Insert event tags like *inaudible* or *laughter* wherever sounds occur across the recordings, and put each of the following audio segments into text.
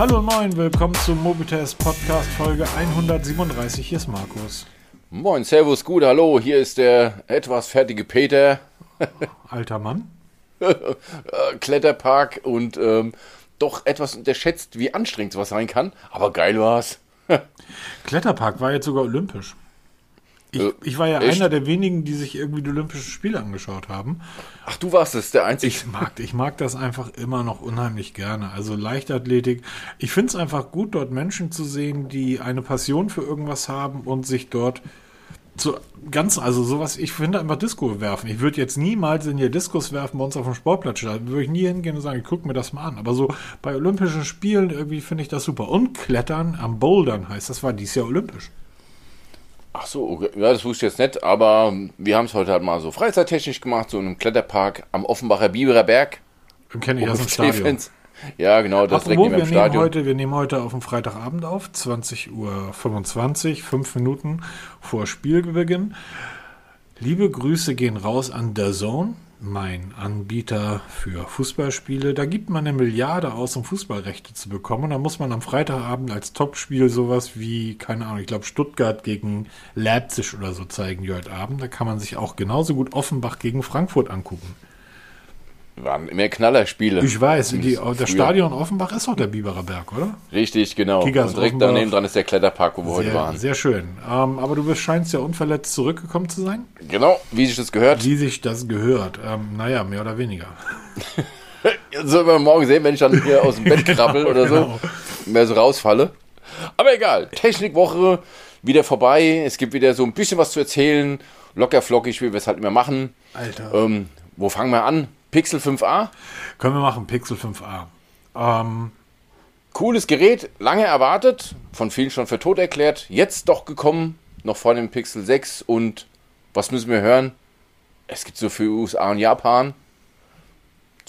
Hallo und moin, willkommen zum Mobitest Podcast Folge 137. Hier ist Markus. Moin, Servus, gut, hallo, hier ist der etwas fertige Peter. *laughs* Alter Mann. Äh, Kletterpark und ähm, doch etwas unterschätzt, wie anstrengend sowas sein kann, aber geil war's. *laughs* Kletterpark war jetzt sogar olympisch. Ich, Äh, ich war ja echt? einer der wenigen, die sich irgendwie die Olympischen Spiele angeschaut haben. Ach, du warst es, der Einzige. Ich mag, ich mag das einfach immer noch unheimlich gerne. Also Leichtathletik. Ich finde es einfach gut, dort Menschen zu sehen, die eine Passion für irgendwas haben und sich dort zu ganz, also sowas, ich finde einfach Disco werfen. Ich würde jetzt niemals in ihr Diskus werfen bei uns auf dem Sportplatz stehen. Würde ich nie hingehen und sagen, ich gucke mir das mal an. Aber so bei Olympischen Spielen irgendwie finde ich das super. Und Klettern am Bouldern heißt, das war dies Jahr olympisch. Ach so, okay. ja, das wusste ich jetzt nicht, aber wir haben es heute halt mal so freizeittechnisch gemacht, so in einem Kletterpark am Offenbacher Biberer Berg. Kenne ich aus dem Stadion. Ja, genau, das direkt Apropos, neben wir nehmen, Stadion. heute, wir nehmen heute auf dem Freitagabend auf, 20.25 Uhr, fünf Minuten vor Spielbeginn. Liebe Grüße gehen raus an The Zone, mein Anbieter für Fußballspiele. Da gibt man eine Milliarde aus, um Fußballrechte zu bekommen. Da muss man am Freitagabend als Topspiel sowas wie, keine Ahnung, ich glaube Stuttgart gegen Leipzig oder so zeigen die heute Abend. Da kann man sich auch genauso gut Offenbach gegen Frankfurt angucken. Waren immer Knallerspiele. Ich weiß, die, das Stadion Offenbach ist doch der Biberer Berg, oder? Richtig, genau. Kickers Und direkt Offenbach. daneben dran ist der Kletterpark, wo wir heute Sehr, waren. sehr schön. Ähm, aber du bist, scheinst ja unverletzt zurückgekommen zu sein. Genau, wie sich das gehört. Wie sich das gehört. Ähm, naja, mehr oder weniger. *laughs* So wir morgen sehen, wenn ich dann hier aus dem Bett *laughs* krabbel oder so, genau. mehr so rausfalle. Aber egal, Technikwoche wieder vorbei. Es gibt wieder so ein bisschen was zu erzählen. Locker flockig, wie wir es halt immer machen. Alter. Ähm, wo fangen wir an? Pixel 5a. Können wir machen, Pixel 5a. Ähm, Cooles Gerät, lange erwartet, von vielen schon für tot erklärt. Jetzt doch gekommen, noch vor dem Pixel 6. Und was müssen wir hören? Es gibt so für USA und Japan.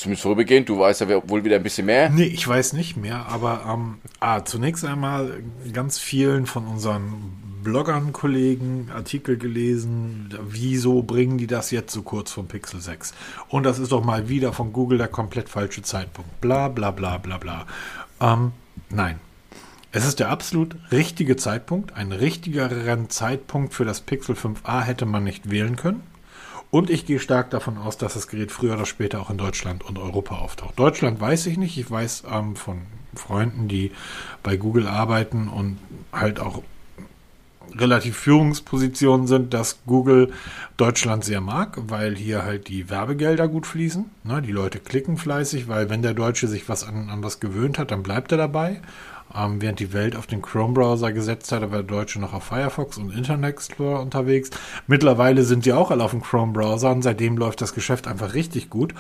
Zumindest vorübergehend, du weißt ja wohl wieder ein bisschen mehr. nee, ich weiß nicht mehr, aber ähm, ah, zunächst einmal ganz vielen von unseren Bloggern, Kollegen Artikel gelesen, wieso bringen die das jetzt so kurz vom Pixel 6? Und das ist doch mal wieder von Google der komplett falsche Zeitpunkt. Bla bla bla bla bla. Ähm, nein. Es ist der absolut richtige Zeitpunkt. Einen richtigeren Zeitpunkt für das Pixel 5a hätte man nicht wählen können. Und ich gehe stark davon aus, dass das Gerät früher oder später auch in Deutschland und Europa auftaucht. Deutschland weiß ich nicht. Ich weiß ähm, von Freunden, die bei Google arbeiten und halt auch relativ Führungspositionen sind, dass Google Deutschland sehr mag, weil hier halt die Werbegelder gut fließen. Ne, die Leute klicken fleißig, weil wenn der Deutsche sich was an, an was gewöhnt hat, dann bleibt er dabei. Ähm, während die Welt auf den Chrome-Browser gesetzt hat, war der Deutsche noch auf Firefox und Internet Explorer unterwegs. Mittlerweile sind die auch alle auf dem Chrome-Browser und seitdem läuft das Geschäft einfach richtig gut.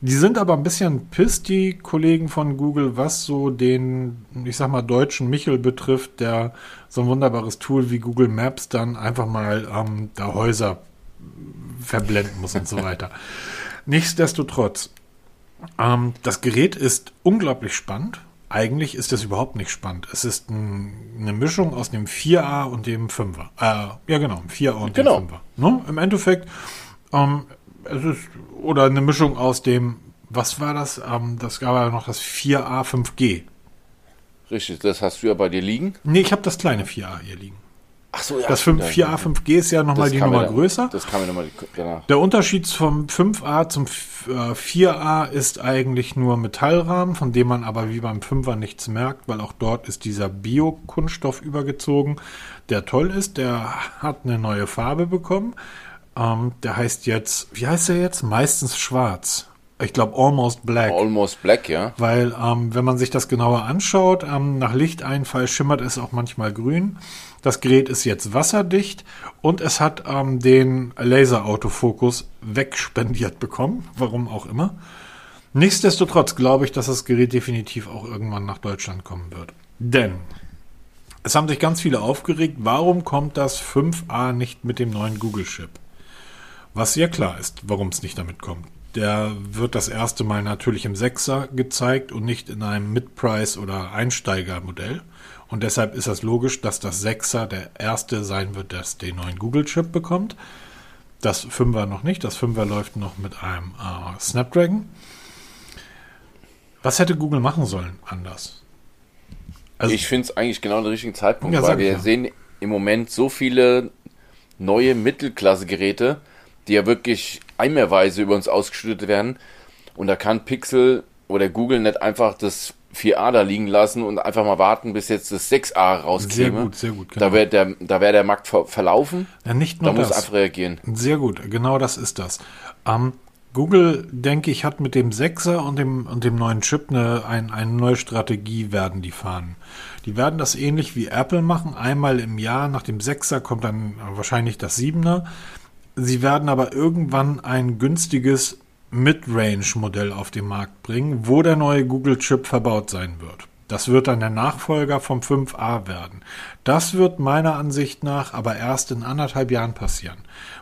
Die sind aber ein bisschen pisst, die Kollegen von Google, was so den, ich sag mal, deutschen Michel betrifft, der so ein wunderbares Tool wie Google Maps dann einfach mal ähm, da Häuser verblenden muss und so *laughs* weiter. Nichtsdestotrotz, ähm, das Gerät ist unglaublich spannend. Eigentlich ist es überhaupt nicht spannend. Es ist ein, eine Mischung aus dem 4a und dem 5er. Äh, ja, genau, dem 4a und Genau. dem 5er. Ne? Im Endeffekt, ähm, es ist, oder eine Mischung aus dem, was war das? Ähm, das gab ja noch das 4a 5G. Richtig, das hast du ja bei dir liegen. Nee, ich habe das kleine 4a hier liegen. Ach so, ja. Das 5, 4a 5G ist ja nochmal die Nummer dann- größer. Das kam mir nochmal danach. Der Unterschied vom 5a zum f- äh, 4a ist eigentlich nur Metallrahmen, von dem man aber wie beim 5er nichts merkt, weil auch dort ist dieser Bio-Kunststoff übergezogen, der toll ist. Der hat eine neue Farbe bekommen. Ähm, der heißt jetzt, wie heißt der jetzt? Meistens schwarz. Ich glaube Almost Black. Almost Black, ja. Weil, ähm, wenn man sich das genauer anschaut, ähm, nach Lichteinfall schimmert es auch manchmal grün. Das Gerät ist jetzt wasserdicht und es hat ähm, den Laserautofokus wegspendiert bekommen, warum auch immer. Nichtsdestotrotz glaube ich, dass das Gerät definitiv auch irgendwann nach Deutschland kommen wird. Denn es haben sich ganz viele aufgeregt, warum kommt das 5a nicht mit dem neuen Google-Chip? Was sehr klar ist, warum es nicht damit kommt. Der wird das erste Mal natürlich im 6er gezeigt und nicht in einem Mid-Price- oder Einsteigermodell. Und deshalb ist es logisch, dass das 6er der erste sein wird, das den neuen Google-Chip bekommt. Das 5er noch nicht. Das 5er läuft noch mit einem äh, Snapdragon. Was hätte Google machen sollen anders? Also, ich finde es eigentlich genau der richtige Zeitpunkt, ja, weil wir ja. sehen im Moment so viele neue Mittelklasse-Geräte, die ja wirklich einmehrweise über uns ausgeschüttet werden. Und da kann Pixel oder Google nicht einfach das 4a da liegen lassen und einfach mal warten, bis jetzt das 6a rauskäme. Sehr gut, sehr gut. Genau. Da wäre der, da wär der Markt ver verlaufen. Ja, nicht nur da das. muss einfach reagieren. Sehr gut, genau das ist das. Ähm, Google, denke ich, hat mit dem 6er und dem, und dem neuen Chip eine, ein, eine neue Strategie, werden die fahren. Die werden das ähnlich wie Apple machen. Einmal im Jahr nach dem 6er kommt dann wahrscheinlich das 7er. Sie werden aber irgendwann ein günstiges Mid-Range-Modell auf den Markt bringen, wo der neue Google-Chip verbaut sein wird. Das wird dann der Nachfolger vom 5a werden. Das wird meiner Ansicht nach aber erst in anderthalb Jahren passieren,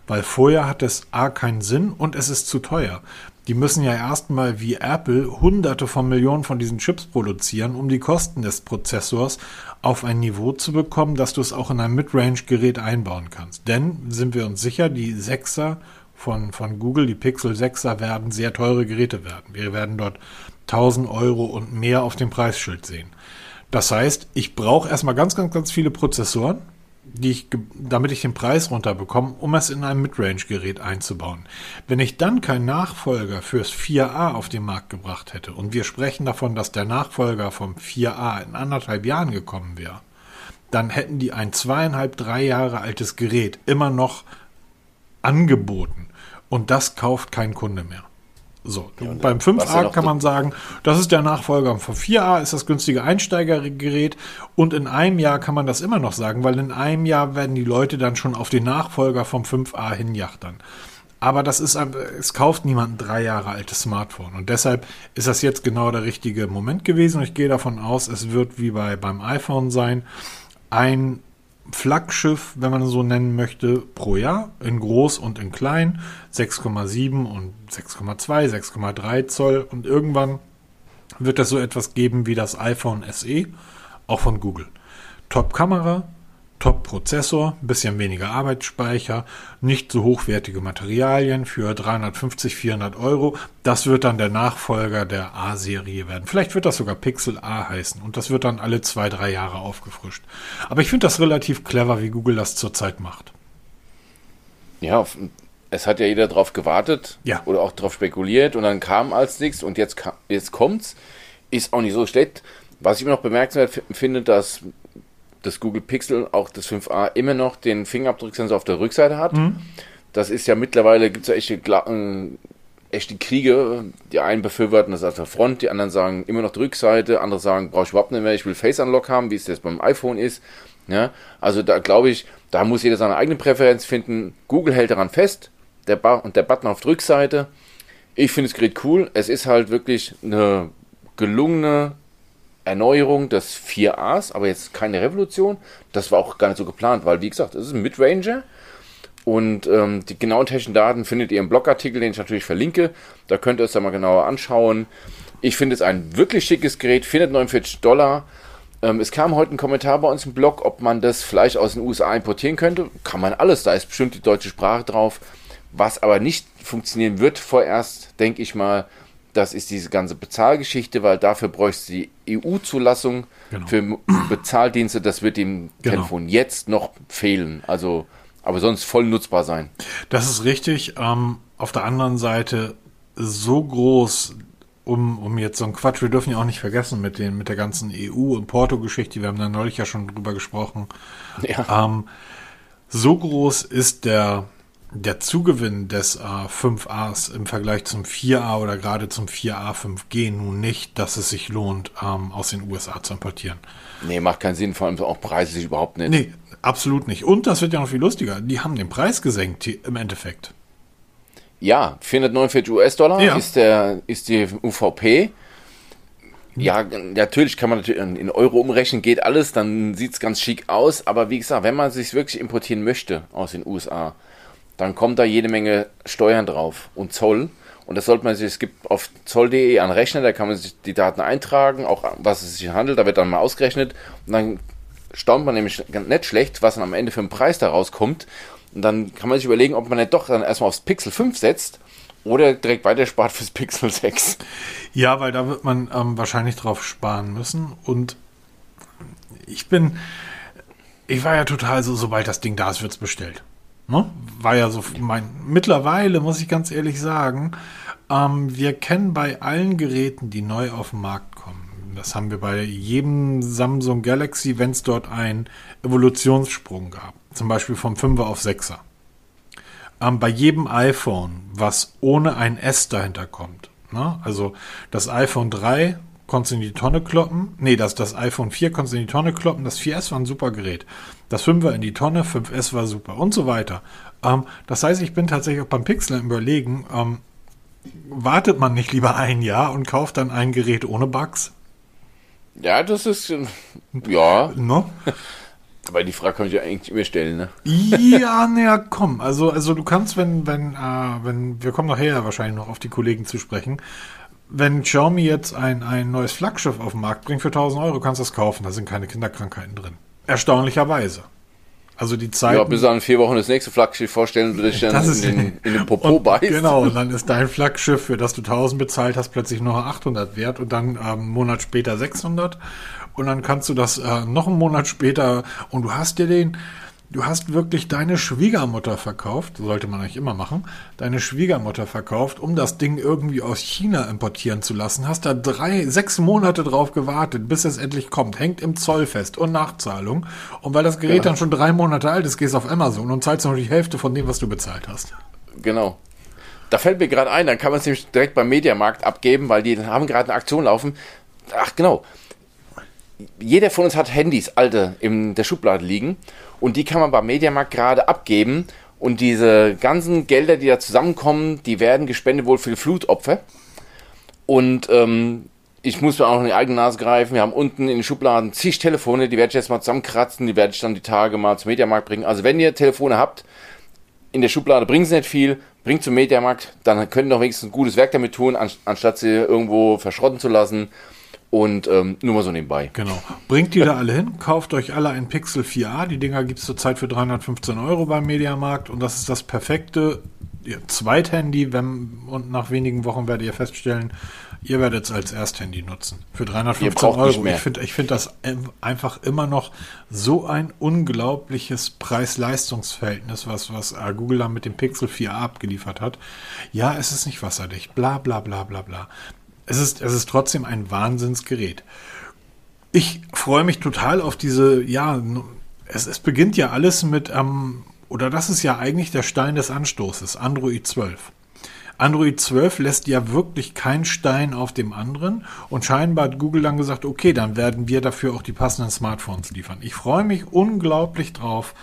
weil vorher hat es a keinen Sinn und es ist zu teuer. Die müssen ja erstmal wie Apple hunderte von Millionen von diesen Chips produzieren, um die Kosten des Prozessors auf ein Niveau zu bekommen, dass du es auch in ein Midrange-Gerät einbauen kannst. Denn, sind wir uns sicher, die 6er von, von Google, die Pixel 6er, werden sehr teure Geräte werden. Wir werden dort 1000 Euro und mehr auf dem Preisschild sehen. Das heißt, ich brauche erstmal ganz, ganz, ganz viele Prozessoren, die ich, damit ich den Preis runterbekomme, um es in ein Midrange-Gerät einzubauen. Wenn ich dann keinen Nachfolger fürs 4a auf den Markt gebracht hätte und wir sprechen davon, dass der Nachfolger vom 4a in anderthalb Jahren gekommen wäre, dann hätten die ein zweieinhalb, drei Jahre altes Gerät immer noch angeboten. Und das kauft kein Kunde mehr. So, ja, beim 5a kann man sagen, das ist der Nachfolger vom 4a, ist das günstige Einsteigergerät. Und in einem Jahr kann man das immer noch sagen, weil in einem Jahr werden die Leute dann schon auf den Nachfolger vom 5a hinjachtern. Aber das ist, es kauft niemand ein drei Jahre altes Smartphone. Und deshalb ist das jetzt genau der richtige Moment gewesen. Und ich gehe davon aus, es wird wie bei, beim iPhone sein, ein Flaggschiff, wenn man so nennen möchte, pro Jahr, in groß und in klein, 6,7 und 6,2, 6,3 Zoll und irgendwann wird es so etwas geben wie das iPhone SE, auch von Google. Top-Kamera, Top-Prozessor, bisschen weniger Arbeitsspeicher, nicht so hochwertige Materialien für 350, 400 Euro. Das wird dann der Nachfolger der A-Serie werden. Vielleicht wird das sogar Pixel A heißen und das wird dann alle zwei, drei Jahre aufgefrischt. Aber ich finde das relativ clever, wie Google das zurzeit macht. Ja, es hat ja jeder drauf gewartet ja. oder auch drauf spekuliert und dann kam als nichts und jetzt, jetzt kommt's. Ist auch nicht so schlecht. Was ich immer noch bemerkenswert finde, dass das Google Pixel, auch das 5a, immer noch den Fingerabdrucksensor auf der Rückseite hat. Mhm. Das ist ja mittlerweile, gibt es ja echte, äh, echte Kriege. Die einen befürworten das auf der Front, die anderen sagen immer noch die Rückseite, andere sagen, brauche ich überhaupt nicht mehr, ich will Face Unlock haben, wie es jetzt beim iPhone ist. Ja, also da glaube ich, da muss jeder seine eigene Präferenz finden. Google hält daran fest, der ba und der Button auf der Rückseite. Ich finde das Gerät cool. Es ist halt wirklich eine gelungene Erneuerung des 4As, aber jetzt keine Revolution. Das war auch gar nicht so geplant, weil wie gesagt, es ist ein Midranger. Und ähm, die genauen technischen Daten findet ihr im Blogartikel, den ich natürlich verlinke. Da könnt ihr es dann mal genauer anschauen. Ich finde es ein wirklich schickes Gerät, 449 Dollar. Ähm, es kam heute ein Kommentar bei uns im Blog, ob man das vielleicht aus den USA importieren könnte. Kann man alles, da ist bestimmt die deutsche Sprache drauf. Was aber nicht funktionieren wird vorerst, denke ich mal, das ist diese ganze Bezahlgeschichte, weil dafür bräuchst du die EU-Zulassung genau. für Bezahldienste. Das wird dem genau. Telefon jetzt noch fehlen. Also, aber sonst voll nutzbar sein. Das ist richtig. Ähm, auf der anderen Seite so groß, um, um jetzt so ein Quatsch, wir dürfen ja auch nicht vergessen mit, den, mit der ganzen EU- und Porto-Geschichte, wir haben da neulich ja schon drüber gesprochen. Ja. Ähm, so groß ist der, der Zugewinn des äh, 5As im Vergleich zum 4A oder gerade zum 4A 5G nun nicht, dass es sich lohnt, ähm, aus den USA zu importieren. Nee, macht keinen Sinn, vor allem auch preislich überhaupt nicht. Nee, absolut nicht. Und das wird ja noch viel lustiger. Die haben den Preis gesenkt im Endeffekt. Ja, 449 US-Dollar ja. ist, der, ist die UVP. Ja, natürlich kann man natürlich in Euro umrechnen, geht alles, dann sieht es ganz schick aus. Aber wie gesagt, wenn man sich wirklich importieren möchte aus den USA, dann kommt da jede Menge Steuern drauf und Zoll. Und das sollte man sich, es gibt auf zoll.de einen Rechner, da kann man sich die Daten eintragen, auch was es sich handelt, da wird dann mal ausgerechnet. Und dann staunt man nämlich nicht schlecht, was dann am Ende für einen Preis da rauskommt. Und dann kann man sich überlegen, ob man nicht doch dann erstmal aufs Pixel 5 setzt oder direkt weiter spart fürs *laughs* Pixel 6. Ja, weil da wird man ähm, wahrscheinlich drauf sparen müssen. Und ich bin, ich war ja total so, sobald das Ding da ist, wird's bestellt. Ne? War ja so mein, mittlerweile muss ich ganz ehrlich sagen, ähm, wir kennen bei allen Geräten, die neu auf den Markt kommen, das haben wir bei jedem Samsung Galaxy, wenn es dort einen Evolutionssprung gab, zum Beispiel vom 5er auf 6er. Ähm, bei jedem iPhone, was ohne ein S dahinter kommt, ne? also das iPhone 3 konntest du in die Tonne kloppen. Nee, das, das iPhone 4 konntest du in die Tonne kloppen. Das 4S war ein super Gerät. Das 5er in die Tonne, 5S war super und so weiter. Ähm, das heißt, ich bin tatsächlich auch beim Pixel überlegen, ähm, wartet man nicht lieber ein Jahr und kauft dann ein Gerät ohne Bugs? Ja, das ist, äh, ja. No? *laughs* Aber die Frage kann ich ja eigentlich immer stellen, ne? Ja, naja, komm. Also, also du kannst, wenn, wenn, äh, wenn, wir kommen nachher wahrscheinlich noch auf die Kollegen zu sprechen. Wenn Xiaomi jetzt ein, ein neues Flaggschiff auf den Markt bringt für 1000 Euro, kannst du das kaufen. Da sind keine Kinderkrankheiten drin. Erstaunlicherweise. Also die Zeit. Ja, bis an vier Wochen das nächste Flaggschiff vorstellen, würde ich dann in, den, *laughs* in den Popo und, beißt. Genau, und dann ist dein Flaggschiff, für das du 1000 bezahlt hast, plötzlich nur 800 wert und dann ähm, einen Monat später 600. Und dann kannst du das äh, noch einen Monat später und du hast dir den, du hast wirklich deine Schwiegermutter verkauft, sollte man eigentlich immer machen, deine Schwiegermutter verkauft, um das Ding irgendwie aus China importieren zu lassen, hast da drei, sechs Monate drauf gewartet, bis es endlich kommt, hängt im Zoll fest und Nachzahlung. Und weil das Gerät ja. dann schon drei Monate alt ist, gehst du auf Amazon und zahlst noch die Hälfte von dem, was du bezahlt hast. Genau. Da fällt mir gerade ein, dann kann man es nämlich direkt beim Mediamarkt abgeben, weil die haben gerade eine Aktion laufen. Ach genau, jeder von uns hat Handys, alte, in der Schublade liegen. Und die kann man beim Mediamarkt gerade abgeben. Und diese ganzen Gelder, die da zusammenkommen, die werden gespendet wohl für die Flutopfer. Und ähm, ich muss mir auch in die eigene Nase greifen. Wir haben unten in den Schubladen zig Telefone, die werde ich jetzt mal zusammenkratzen, die werde ich dann die Tage mal zum Mediamarkt bringen. Also wenn ihr Telefone habt, in der Schublade bringen sie nicht viel, bringt zum Mediamarkt, dann könnt ihr noch wenigstens ein gutes Werk damit tun, anstatt sie irgendwo verschrotten zu lassen. Und ähm, nur mal so nebenbei. Genau. Bringt die da alle hin, kauft euch alle ein Pixel 4a. Die Dinger gibt es zurzeit für 315 Euro beim Mediamarkt und das ist das perfekte ja, Zweithandy. Wenn, und nach wenigen Wochen werdet ihr feststellen, ihr werdet es als Ersthandy nutzen. Für 315 Euro. Ich finde ich find das einfach immer noch so ein unglaubliches Preis-Leistungs-Verhältnis, was, was äh, Google da mit dem Pixel 4a abgeliefert hat. Ja, es ist nicht wasserdicht. Bla bla bla bla bla es ist, es ist trotzdem ein Wahnsinnsgerät. Ich freue mich total auf diese, ja, es, es beginnt ja alles mit, ähm, oder das ist ja eigentlich der Stein des Anstoßes, Android 12. Android 12 lässt ja wirklich keinen Stein auf dem anderen und scheinbar hat Google dann gesagt, okay, dann werden wir dafür auch die passenden Smartphones liefern. Ich freue mich unglaublich drauf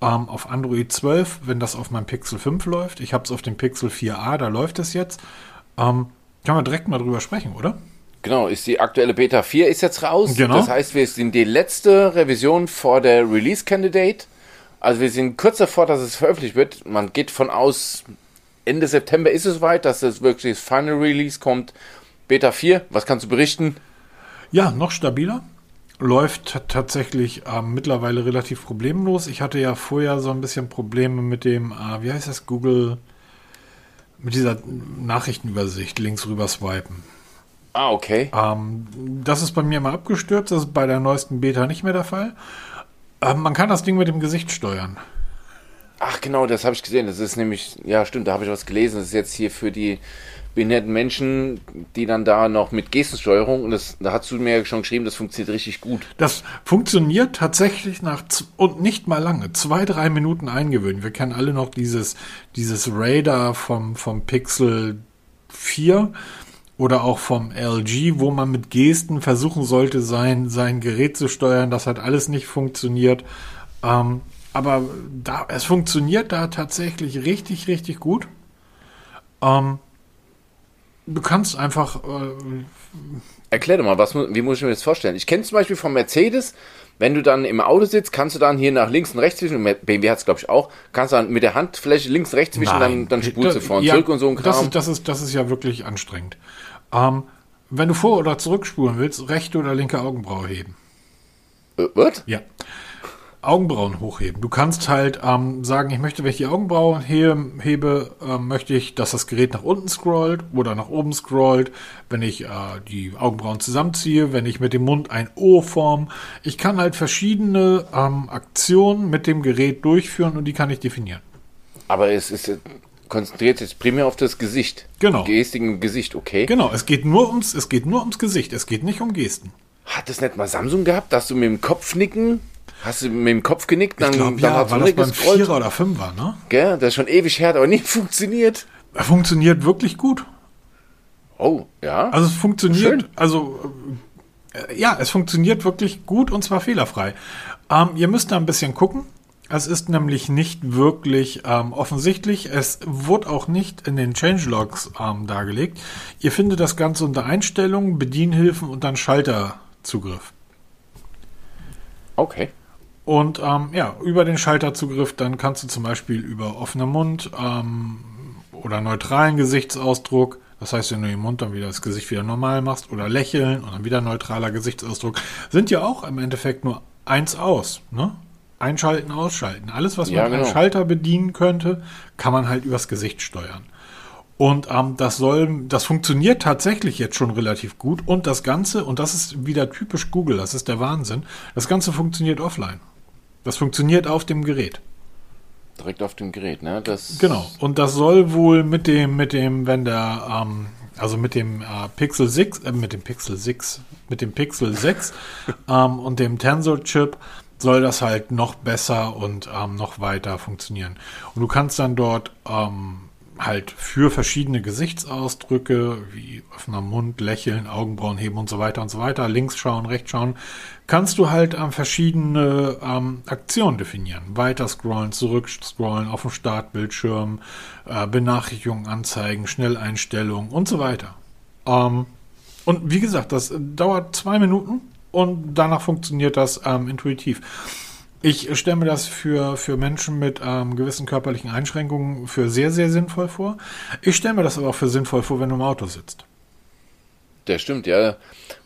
ähm, auf Android 12, wenn das auf meinem Pixel 5 läuft. Ich habe es auf dem Pixel 4a, da läuft es jetzt. Ähm, kann man direkt mal drüber sprechen, oder? Genau, ist die aktuelle Beta 4 ist jetzt raus. Genau. Das heißt, wir sind die letzte Revision vor der Release Candidate. Also wir sind kurz davor, dass es veröffentlicht wird. Man geht von aus, Ende September ist es weit, dass es wirklich das Final Release kommt. Beta 4, was kannst du berichten? Ja, noch stabiler. Läuft tatsächlich äh, mittlerweile relativ problemlos. Ich hatte ja vorher so ein bisschen Probleme mit dem, äh, wie heißt das, Google mit dieser Nachrichtenübersicht links rüber swipen. Ah, okay. Ähm, das ist bei mir mal abgestürzt, das ist bei der neuesten Beta nicht mehr der Fall. Ähm, man kann das Ding mit dem Gesicht steuern. Ach genau, das habe ich gesehen. Das ist nämlich, ja stimmt, da habe ich was gelesen. Das ist jetzt hier für die behinderten Menschen, die dann da noch mit Gestensteuerung, und das, da hast du mir ja schon geschrieben, das funktioniert richtig gut. Das funktioniert tatsächlich nach, und nicht mal lange, zwei, drei Minuten eingewöhnen. Wir kennen alle noch dieses, dieses Radar vom, vom Pixel 4 oder auch vom LG, wo man mit Gesten versuchen sollte, sein, sein Gerät zu steuern. Das hat alles nicht funktioniert. Ähm, aber da, es funktioniert da tatsächlich richtig, richtig gut. Ähm, Du kannst einfach. Äh, Erklär doch mal, was, wie muss ich mir das vorstellen? Ich kenne zum Beispiel von Mercedes, wenn du dann im Auto sitzt, kannst du dann hier nach links und rechts zwischen, BMW hat es glaube ich auch, kannst dann mit der Handfläche links und rechts zwischen, dann, dann spulst du vor und ja, zurück und so ein Kram. Das ist, das ist, das ist ja wirklich anstrengend. Ähm, wenn du vor- oder zurückspulen willst, rechte oder linke Augenbraue heben. Äh, was? Ja. Augenbrauen hochheben. Du kannst halt ähm, sagen, ich möchte, wenn ich die Augenbrauen he hebe, äh, möchte ich, dass das Gerät nach unten scrollt oder nach oben scrollt. Wenn ich äh, die Augenbrauen zusammenziehe, wenn ich mit dem Mund ein O form. Ich kann halt verschiedene ähm, Aktionen mit dem Gerät durchführen und die kann ich definieren. Aber es ist konzentriert sich primär auf das Gesicht. Genau. Gestik im Gesicht, okay. Genau, es geht nur ums, es geht nur ums Gesicht, es geht nicht um Gesten. Hat es nicht mal Samsung gehabt, dass du mit dem Kopf nicken Hast du mit dem Kopf genickt? Dann, ich glaube, ja, hat war das beim Vierer oder Fünfer, ne? Gell, das ist schon ewig her, aber nie *laughs* funktioniert. Er funktioniert wirklich gut. Oh, ja. Also es funktioniert, Schön. also äh, ja, es funktioniert wirklich gut und zwar fehlerfrei. Ähm, ihr müsst da ein bisschen gucken. Es ist nämlich nicht wirklich ähm, offensichtlich. Es wurde auch nicht in den Changelogs ähm, dargelegt. Ihr findet das Ganze unter Einstellungen, Bedienhilfen und dann Schalterzugriff. Okay. Und ähm, ja, über den Schalterzugriff, dann kannst du zum Beispiel über offener Mund ähm, oder neutralen Gesichtsausdruck, das heißt, wenn du den Mund dann wieder das Gesicht wieder normal machst oder lächeln und dann wieder neutraler Gesichtsausdruck, sind ja auch im Endeffekt nur eins aus. Ne? Einschalten, ausschalten. Alles, was ja, man genau. Schalter bedienen könnte, kann man halt übers Gesicht steuern. Und ähm, das soll, das funktioniert tatsächlich jetzt schon relativ gut. Und das Ganze, und das ist wieder typisch Google, das ist der Wahnsinn, das Ganze funktioniert offline. Das funktioniert auf dem Gerät. Direkt auf dem Gerät, ne? Das genau. Und das soll wohl mit dem, mit dem, wenn der, ähm, also mit dem äh, Pixel 6, äh, mit dem Pixel 6, mit dem Pixel 6 *laughs* ähm, und dem Tensor-Chip soll das halt noch besser und ähm, noch weiter funktionieren. Und du kannst dann dort ähm, halt für verschiedene Gesichtsausdrücke, wie offener Mund, Lächeln, Augenbrauen heben und so weiter und so weiter, links schauen, rechts schauen, kannst du halt ähm, verschiedene ähm, Aktionen definieren. Weiter scrollen, zurück scrollen, auf dem Startbildschirm, äh, Benachrichtigungen anzeigen, Schnelleinstellungen und so weiter. Ähm, und wie gesagt, das dauert zwei Minuten und danach funktioniert das ähm, intuitiv. Ich stelle mir das für, für Menschen mit ähm, gewissen körperlichen Einschränkungen für sehr, sehr sinnvoll vor. Ich stelle mir das aber auch für sinnvoll vor, wenn du im Auto sitzt. Das stimmt, ja.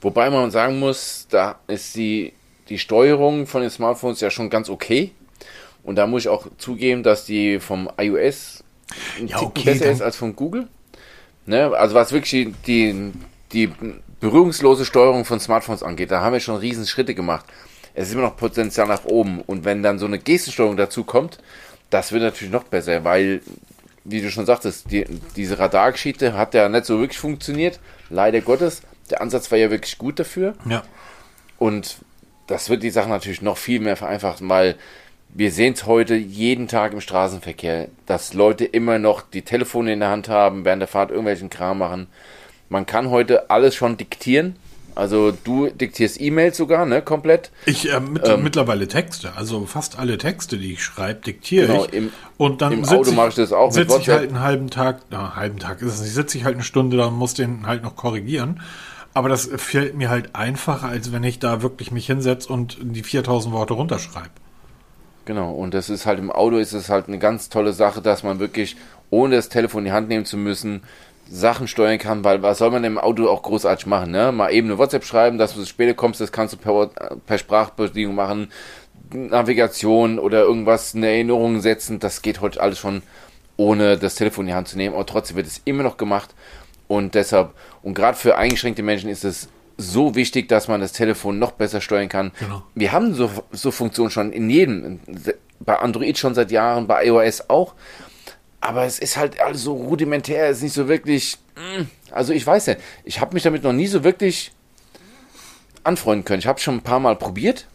Wobei man sagen muss, da ist die, die Steuerung von den Smartphones ja schon ganz okay. Und da muss ich auch zugeben, dass die vom iOS ja, okay, besser ist als von Google. Ne? Also was wirklich die, die berührungslose Steuerung von Smartphones angeht, da haben wir schon riesen Schritte gemacht es ist immer noch Potenzial nach oben. Und wenn dann so eine Gestensteuerung dazu kommt, das wird natürlich noch besser, weil, wie du schon sagtest, die, diese Radargeschichte hat ja nicht so wirklich funktioniert. Leider Gottes. Der Ansatz war ja wirklich gut dafür. Ja. Und das wird die Sache natürlich noch viel mehr vereinfachen, weil wir sehen es heute jeden Tag im Straßenverkehr, dass Leute immer noch die Telefone in der Hand haben, während der Fahrt irgendwelchen Kram machen. Man kann heute alles schon diktieren also du diktierst E-Mails sogar, ne, komplett. Ich äh, mit, ähm, mittlerweile Texte, also fast alle Texte, die ich schreibe, diktiere genau, ich. Im, und dann im Auto mache ich das auch. Sitze ich halt einen halben Tag, na, halben Tag ist es nicht, sitze ich halt eine Stunde, dann muss den halt noch korrigieren. Aber das fällt mir halt einfacher, als wenn ich da wirklich mich hinsetze und die 4000 Worte runterschreibe. Genau, und das ist halt im Auto ist es halt eine ganz tolle Sache, dass man wirklich, ohne das Telefon in die Hand nehmen zu müssen, Sachen steuern kann, weil was soll man im Auto auch großartig machen, ne? Mal eben eine WhatsApp schreiben, dass du später kommst, das kannst du per, per Sprachbedienung machen, Navigation oder irgendwas, eine Erinnerung setzen, das geht heute alles schon ohne das Telefon in die Hand zu nehmen, aber trotzdem wird es immer noch gemacht und deshalb, und gerade für eingeschränkte Menschen ist es so wichtig, dass man das Telefon noch besser steuern kann. Genau. Wir haben so, so Funktionen schon in jedem, bei Android schon seit Jahren, bei iOS auch, aber es ist halt alles so rudimentär, es ist nicht so wirklich. Mm. Also ich weiß ja, ich habe mich damit noch nie so wirklich anfreunden können. Ich habe schon ein paar Mal probiert,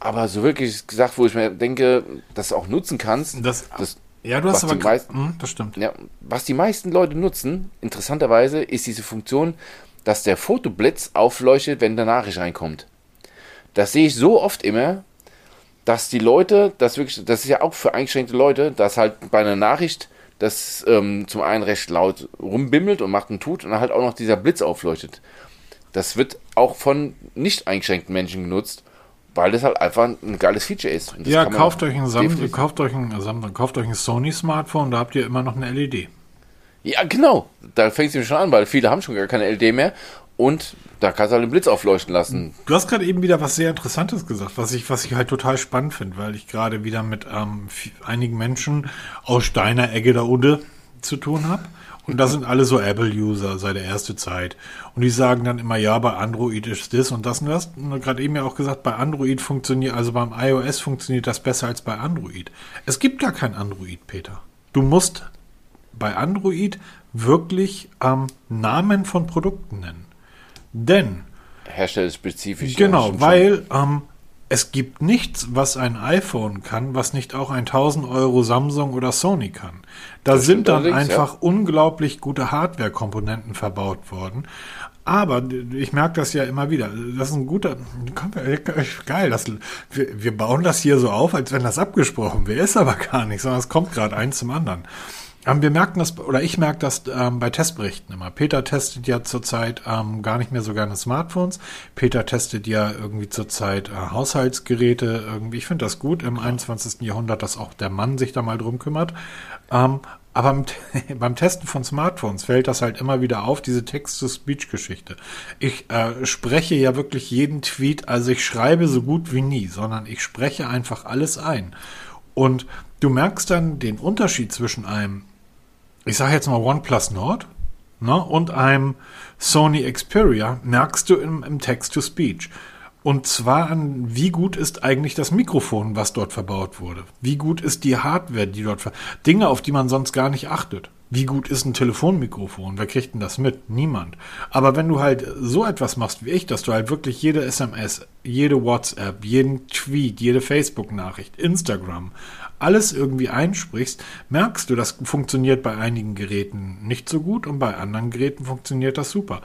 aber so wirklich gesagt, wo ich mir denke, dass du auch nutzen kannst. Das, das ja, du hast aber meisten, hm, das stimmt. Ja, was die meisten Leute nutzen, interessanterweise, ist diese Funktion, dass der Fotoblitz aufleuchtet, wenn der Nachricht reinkommt. Das sehe ich so oft immer, dass die Leute, das wirklich, das ist ja auch für eingeschränkte Leute, dass halt bei einer Nachricht das ähm, zum einen recht laut rumbimmelt und macht und tut und dann halt auch noch dieser Blitz aufleuchtet. Das wird auch von nicht eingeschränkten Menschen genutzt, weil das halt einfach ein geiles Feature ist. ja, kauft euch, ein Sam kauft, euch ein, Sam kauft euch ein Sony-Smartphone, da habt ihr immer noch eine LED. Ja, genau. Da fängt es schon an, weil viele haben schon gar keine LED mehr. Und da kannst du halt den Blitz aufleuchten lassen. Du hast gerade eben wieder was sehr Interessantes gesagt, was ich, was ich halt total spannend finde, weil ich gerade wieder mit ähm, einigen Menschen aus deiner Ecke da unten zu tun habe. Und das sind alle so Apple-User seit der ersten Zeit. Und die sagen dann immer, ja, bei Android ist das und das. Und du hast gerade eben ja auch gesagt, bei Android funktioniert, also beim iOS funktioniert das besser als bei Android. Es gibt gar kein Android, Peter. Du musst bei Android wirklich ähm, Namen von Produkten nennen. Denn. Herstellerspezifisch. Genau, ja, weil ähm, es gibt nichts, was ein iPhone kann, was nicht auch ein 1000 Euro Samsung oder Sony kann. Da das sind dann einfach ja. unglaublich gute Hardware-Komponenten verbaut worden. Aber ich merke das ja immer wieder. Das ist ein guter. Geil, das, wir, wir bauen das hier so auf, als wenn das abgesprochen wäre. Ist aber gar nicht, sondern es kommt gerade eins zum anderen. Ähm, wir merken das, oder ich merke das ähm, bei Testberichten immer. Peter testet ja zurzeit ähm, gar nicht mehr so gerne Smartphones. Peter testet ja irgendwie zurzeit äh, Haushaltsgeräte. Irgendwie, ich finde das gut im 21. Jahrhundert, dass auch der Mann sich da mal drum kümmert. Ähm, aber beim, *laughs* beim, Testen von Smartphones fällt das halt immer wieder auf, diese Text-to-Speech-Geschichte. Ich äh, spreche ja wirklich jeden Tweet, also ich schreibe so gut wie nie, sondern ich spreche einfach alles ein. Und du merkst dann den Unterschied zwischen einem ich sage jetzt mal OnePlus Nord ne, und einem Sony Xperia, merkst du im, im Text-to-Speech. Und zwar an, wie gut ist eigentlich das Mikrofon, was dort verbaut wurde? Wie gut ist die Hardware, die dort ver Dinge, auf die man sonst gar nicht achtet. Wie gut ist ein Telefonmikrofon? Wer kriegt denn das mit? Niemand. Aber wenn du halt so etwas machst wie ich, dass du halt wirklich jede SMS, jede WhatsApp, jeden Tweet, jede Facebook-Nachricht, Instagram, alles irgendwie einsprichst, merkst du, das funktioniert bei einigen Geräten nicht so gut und bei anderen Geräten funktioniert das super.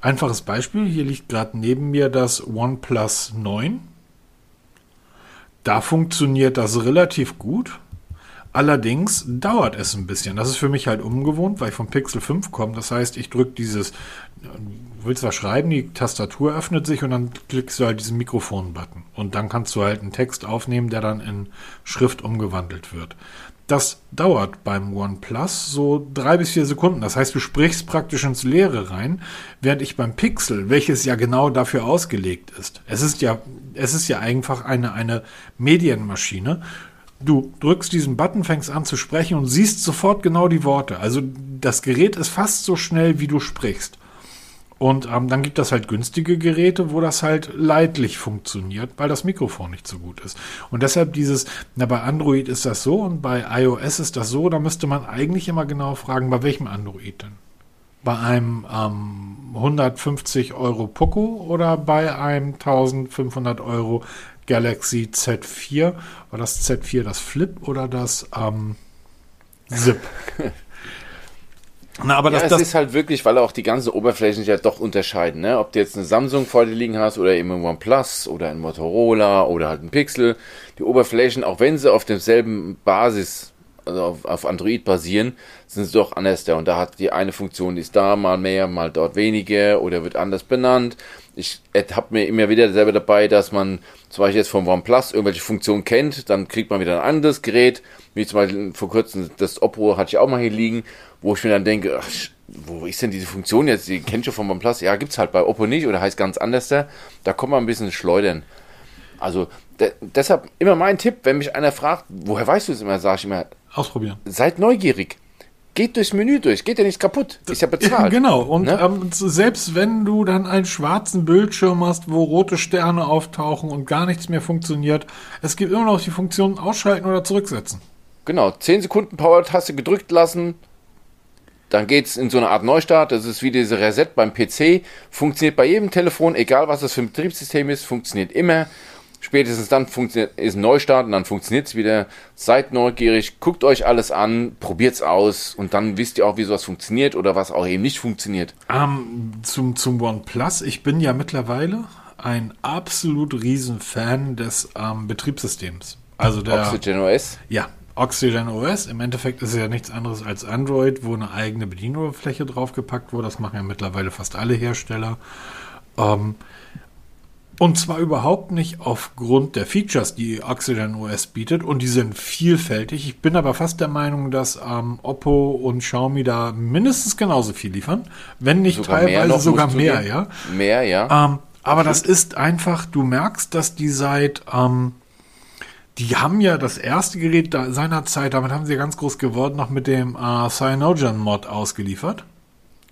Einfaches Beispiel, hier liegt gerade neben mir das OnePlus 9. Da funktioniert das relativ gut. Allerdings dauert es ein bisschen. Das ist für mich halt ungewohnt, weil ich vom Pixel 5 komme. Das heißt, ich drücke dieses, willst was schreiben, die Tastatur öffnet sich und dann klickst du halt diesen Mikrofon-Button. Und dann kannst du halt einen Text aufnehmen, der dann in Schrift umgewandelt wird. Das dauert beim OnePlus so drei bis vier Sekunden. Das heißt, du sprichst praktisch ins Leere rein, während ich beim Pixel, welches ja genau dafür ausgelegt ist. Es ist ja, es ist ja einfach eine, eine Medienmaschine. Du drückst diesen Button, fängst an zu sprechen und siehst sofort genau die Worte. Also das Gerät ist fast so schnell, wie du sprichst. Und ähm, dann gibt es halt günstige Geräte, wo das halt leidlich funktioniert, weil das Mikrofon nicht so gut ist. Und deshalb dieses, na bei Android ist das so und bei iOS ist das so, da müsste man eigentlich immer genau fragen, bei welchem Android denn? Bei einem ähm, 150 Euro Poco oder bei einem 1500 Euro Galaxy Z4. War das Z4 das Flip oder das ähm, Zip? *laughs* Na, aber ja, das, das ist halt wirklich, weil auch die ganzen Oberflächen sich ja doch unterscheiden. Ne? Ob du jetzt eine Samsung vor dir liegen hast oder eben ein OnePlus oder ein Motorola oder halt ein Pixel, die Oberflächen, auch wenn sie auf demselben Basis, also auf, auf Android basieren, sind sie doch anders da. Und da hat die eine Funktion, die ist da mal mehr, mal dort weniger oder wird anders benannt ich habe mir immer wieder selber dabei, dass man zum Beispiel jetzt vom OnePlus irgendwelche Funktionen kennt, dann kriegt man wieder ein anderes Gerät, wie zum Beispiel vor kurzem das Oppo hatte ich auch mal hier liegen, wo ich mir dann denke, ach, wo ist denn diese Funktion jetzt? Die kennt schon vom OnePlus? Ja, gibt's halt bei Oppo nicht oder heißt ganz anders da. Da kommt man ein bisschen schleudern. Also de deshalb immer mein Tipp, wenn mich einer fragt, woher weißt du es immer, sage ich immer, ausprobieren. Seid neugierig geht durchs Menü durch, geht ja nichts kaputt, ist ja bezahlt. *laughs* Genau, und ne? ähm, selbst wenn du dann einen schwarzen Bildschirm hast, wo rote Sterne auftauchen und gar nichts mehr funktioniert, es gibt immer noch die Funktion ausschalten oder zurücksetzen. Genau, 10 Sekunden Power-Taste gedrückt lassen, dann geht es in so eine Art Neustart, das ist wie diese Reset beim PC, funktioniert bei jedem Telefon, egal was das für ein Betriebssystem ist, funktioniert immer Spätestens dann funktioniert, ist ein Neustart und dann funktioniert es wieder. Seid neugierig, guckt euch alles an, probiert es aus und dann wisst ihr auch, wie sowas funktioniert oder was auch eben nicht funktioniert. Um, ähm, zum, zum OnePlus, ich bin ja mittlerweile ein absolut riesen Fan des ähm, Betriebssystems. Also der Oxygen OS? Ja, Oxygen OS. Im Endeffekt ist es ja nichts anderes als Android, wo eine eigene Bedienoberfläche draufgepackt wurde. Das machen ja mittlerweile fast alle Hersteller. Ähm, Und zwar überhaupt nicht aufgrund der Features, die Oxygen OS bietet. Und die sind vielfältig. Ich bin aber fast der Meinung, dass ähm, Oppo und Xiaomi da mindestens genauso viel liefern. Wenn nicht Sogar mehr teilweise noch, sogar mehr, ja. Mehr, ja. Ähm, aber das ist einfach, du merkst, dass die seit, ähm, die haben ja das erste Gerät da, seinerzeit, damit haben sie ganz groß geworden, noch mit dem äh, Cyanogen-Mod ausgeliefert.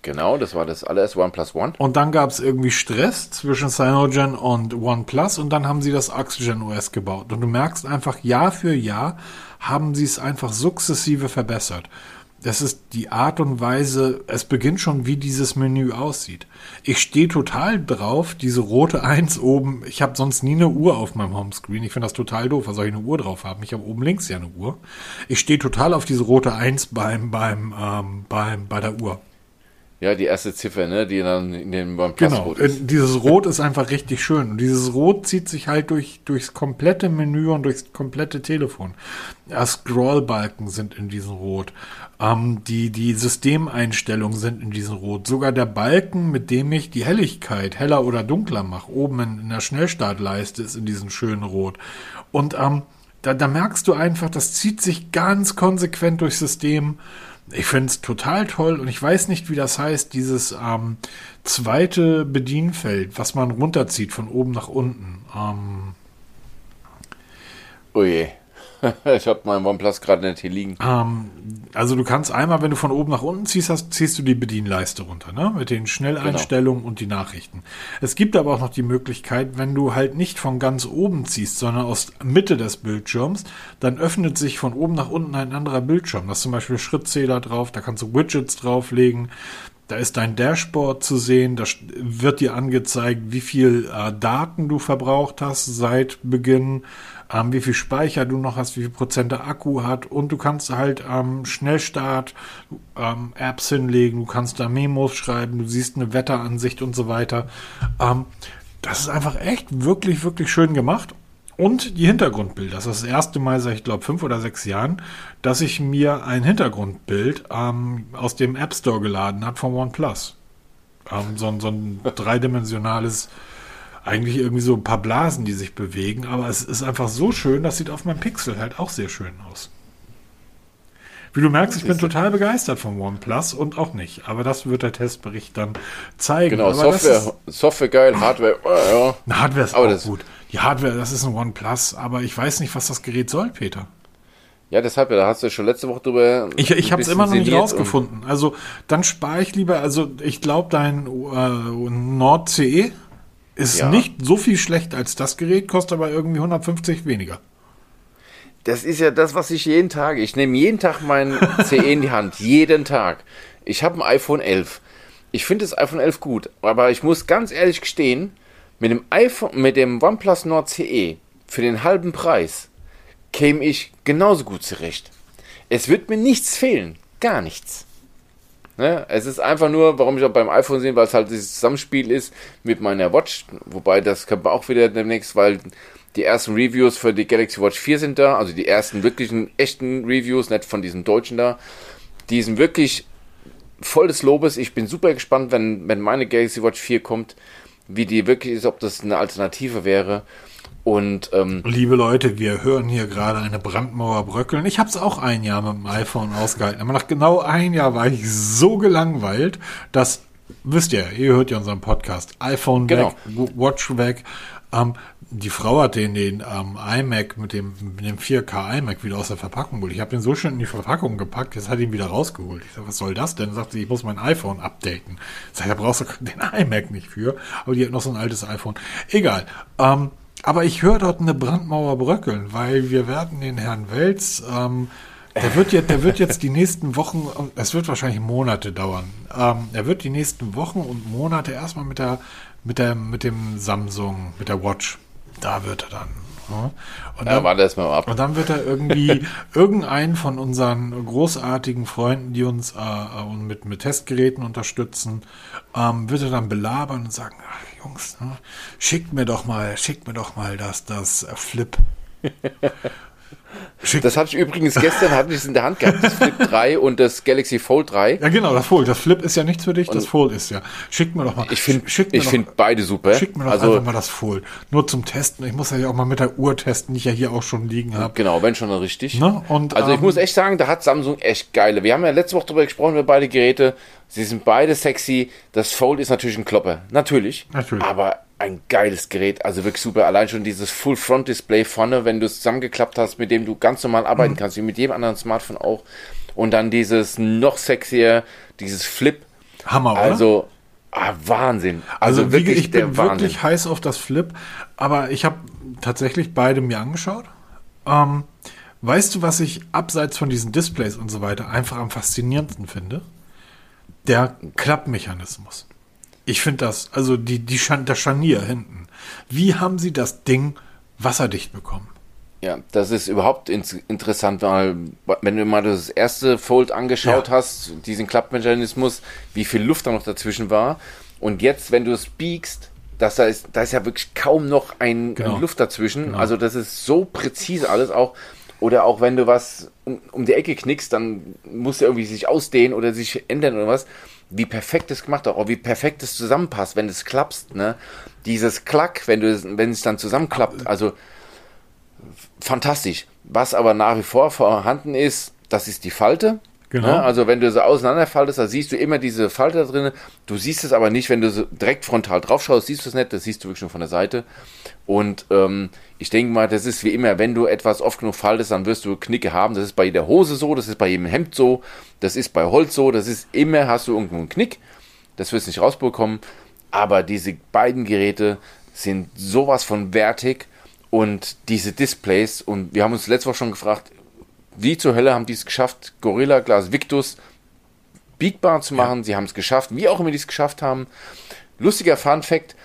Genau, das war das allererste OnePlus One. Und dann gab es irgendwie Stress zwischen Cyanogen und OnePlus und dann haben sie das Oxygen OS gebaut. Und du merkst einfach, Jahr für Jahr haben sie es einfach sukzessive verbessert. Das ist die Art und Weise, es beginnt schon, wie dieses Menü aussieht. Ich stehe total drauf, diese rote 1 oben. Ich habe sonst nie eine Uhr auf meinem Homescreen. Ich finde das total doof. Was soll ich eine Uhr drauf haben? Ich habe oben links ja eine Uhr. Ich stehe total auf diese rote 1 beim, beim, ähm, beim, bei der Uhr. Ja, die erste Ziffer, ne, die dann in dem OnePlus Genau, ist. äh, dieses Rot ist einfach richtig schön. Und dieses Rot zieht sich halt durch, durchs komplette Menü und durchs komplette Telefon. Ja, Scrollbalken sind in diesem Rot. Ähm, die, die Systemeinstellungen sind in diesem Rot. Sogar der Balken, mit dem ich die Helligkeit heller oder dunkler mache, oben in, in der Schnellstartleiste, ist in diesem schönen Rot. Und ähm, da, da merkst du einfach, das zieht sich ganz konsequent durchs System. Ich finde es total toll und ich weiß nicht, wie das heißt, dieses ähm, zweite Bedienfeld, was man runterzieht von oben nach unten. Ähm, Oh je. *laughs* ich habe meinen OnePlus gerade nicht hier liegen. ähm, also du kannst einmal, wenn du von oben nach unten ziehst, hast, ziehst du die Bedienleiste runter, ne? Mit den Schnelleinstellungen und die Nachrichten. Es gibt aber auch noch die Möglichkeit, wenn du halt nicht von ganz oben ziehst, sondern aus Mitte des Bildschirms, dann öffnet sich von oben nach unten ein anderer Bildschirm. Da ist zum Beispiel Schrittzähler drauf, da kannst du Widgets drauflegen. Da ist dein Dashboard zu sehen, da wird dir angezeigt, wie viel äh, Daten du verbraucht hast seit Beginn, ähm, wie viel Speicher du noch hast, wie viel Prozent der Akku hat und du kannst halt ähm, Schnellstart ähm, Apps hinlegen, du kannst da Memos schreiben, du siehst eine Wetteransicht und so weiter. Ähm, das ist einfach echt wirklich, wirklich schön gemacht. Und die Hintergrundbilder. Das ist das erste Mal seit, ich glaube, fünf oder sechs Jahren, dass ich mir ein Hintergrundbild ähm, aus dem App Store geladen habe von OnePlus. Ähm, so, so ein dreidimensionales, eigentlich irgendwie so ein paar Blasen, die sich bewegen, aber es ist einfach so schön, das sieht auf meinem Pixel halt auch sehr schön aus. Wie du merkst, ich bin total begeistert vom OnePlus und auch nicht. Aber das wird der Testbericht dann zeigen. Genau, aber Software, Software geil, Hardware, oh, ja. Hardware ist Aber auch das- gut. Die Hardware, das ist ein OnePlus, aber ich weiß nicht, was das Gerät soll, Peter. Ja, deshalb, ja, da hast du schon letzte Woche drüber. Ich, ich habe es immer noch nicht rausgefunden. Also dann spare ich lieber, also ich glaube, dein äh, Nord CE ist Ja. nicht so viel schlecht als das Gerät, kostet aber irgendwie 150 weniger. Das ist ja das, was ich jeden Tag. Ich nehme jeden Tag mein *laughs* CE in die Hand. Jeden Tag. Ich habe ein iPhone 11. Ich finde das iPhone 11 gut, aber ich muss ganz ehrlich gestehen, mit dem iPhone, mit dem OnePlus Nord CE für den halben Preis käme ich genauso gut zurecht. Es wird mir nichts fehlen, gar nichts. Ne? Es ist einfach nur, warum ich auch beim iPhone sehe, weil es halt dieses Zusammenspiel ist mit meiner Watch, wobei das können wir auch wieder demnächst, weil die ersten Reviews für die Galaxy Watch 4 sind da, also die ersten wirklichen echten Reviews, nicht von diesen Deutschen da. Die sind wirklich voll des Lobes. Ich bin super gespannt, wenn, wenn meine Galaxy Watch 4 kommt, wie die wirklich ist, ob das eine Alternative wäre. Und ähm, Liebe Leute, wir hören hier gerade eine Brandmauer bröckeln. Ich habe es auch ein Jahr mit dem iPhone ausgehalten. Aber nach genau ein Jahr war ich so gelangweilt, dass, wisst ihr, ihr hört ja unseren Podcast, iPhone Genau. weg, Watch weg. Ähm, die Frau hat den, den ähm, iMac mit dem, mit dem 4K iMac wieder aus der Verpackung geholt. Ich habe den so schön in die Verpackung gepackt, jetzt hat ihn wieder rausgeholt. Ich sag, was soll das denn? Sagt sie, ich muss mein iPhone updaten. Ich sag, da brauchst du *laughs* den iMac nicht für. Aber die hat noch so ein altes iPhone. Egal. Ähm, aber ich höre dort eine Brandmauer bröckeln, weil wir werden den Herrn Welz, ähm, der wird jetzt, der wird jetzt die nächsten Wochen, es wird wahrscheinlich Monate dauern. Ähm, er wird die nächsten Wochen und Monate erstmal mit der, mit der, mit dem Samsung, mit der Watch, da wird er dann. ja. Und ja, dann, und dann wird er irgendwie *laughs* irgendeinen von unseren großartigen Freunden, die uns äh, mit, mit Testgeräten unterstützen, ähm, wird er dann belabern und sagen, ach Jungs, ne, schickt mir doch mal, schickt mir doch mal das, das Flip. *laughs* Das hatte ich übrigens gestern, hatte ich es in der Hand gehabt, das Flip *laughs* 3 und das Galaxy Fold 3. Ja, genau, das Fold. Das Flip ist ja nicht für dich, das Fold ist ja. Schickt mir doch mal. Ich finde ich finde beide super. Schickt mir doch also, einfach mal das Fold. Nur zum Testen. Ich muss ja auch mal mit der Uhr testen, die ich ja hier auch schon liegen habe. Genau, wenn schon richtig. Ne? Und, also ich ähm, muss echt sagen, da hat Samsung echt geile. Wir haben ja letzte Woche darüber gesprochen, über beide Geräte. Sie sind beide sexy. Das Fold ist natürlich ein Klopper. Natürlich. Natürlich. Aber ein geiles Gerät, also wirklich super. Allein schon dieses Full Front Display vorne, wenn du es zusammengeklappt hast, mit dem du ganz normal arbeiten mhm. kannst, wie mit jedem anderen Smartphone auch. Und dann dieses noch sexier, dieses Flip. Hammer, oder? Also, ah, Wahnsinn. Also, also wirklich ich bin wirklich heiß auf das Flip, aber ich habe tatsächlich beide mir angeschaut. Ähm, weißt du, was ich abseits von diesen Displays und so weiter einfach am faszinierendsten finde? Der Klappmechanismus. Ich finde das, also die, die Schan das Scharnier hinten. Wie haben sie das Ding wasserdicht bekommen? Ja, das ist überhaupt in interessant, weil wenn du mal das erste Fold angeschaut ja. hast, diesen Klappmechanismus, wie viel Luft da noch dazwischen war. Und jetzt, wenn du es biegst, das da ist, da ist ja wirklich kaum noch ein, genau. Luft dazwischen. Genau. Also das ist so präzise alles auch. Oder auch wenn du was um, um die Ecke knickst, dann muss er irgendwie sich ausdehnen oder sich ändern oder was wie perfekt es gemacht hat, auch wie perfekt es zusammenpasst, wenn es klappst, ne? Dieses Klack, wenn du wenn es dann zusammenklappt, also fantastisch. Was aber nach wie vor vorhanden ist, das ist die Falte. Genau. Ne? Also wenn du so auseinanderfaltest, da siehst du immer diese Falte da drin. Du siehst es aber nicht, wenn du so direkt frontal drauf schaust, siehst du es nicht, das siehst du wirklich schon von der Seite. Und ähm, ich denke mal, das ist wie immer, wenn du etwas oft genug faltest, dann wirst du Knicke haben. Das ist bei jeder Hose so, das ist bei jedem Hemd so, das ist bei Holz so, das ist immer, hast du irgendwo einen Knick. Das wirst du nicht rausbekommen. Aber diese beiden Geräte sind sowas von wertig und diese Displays, und wir haben uns letzte Woche schon gefragt, wie zur Hölle haben die es geschafft, Gorilla Glass Victus biegbar zu machen. Ja. Sie haben es geschafft, wie auch immer die es geschafft haben. Lustiger Fun Fact,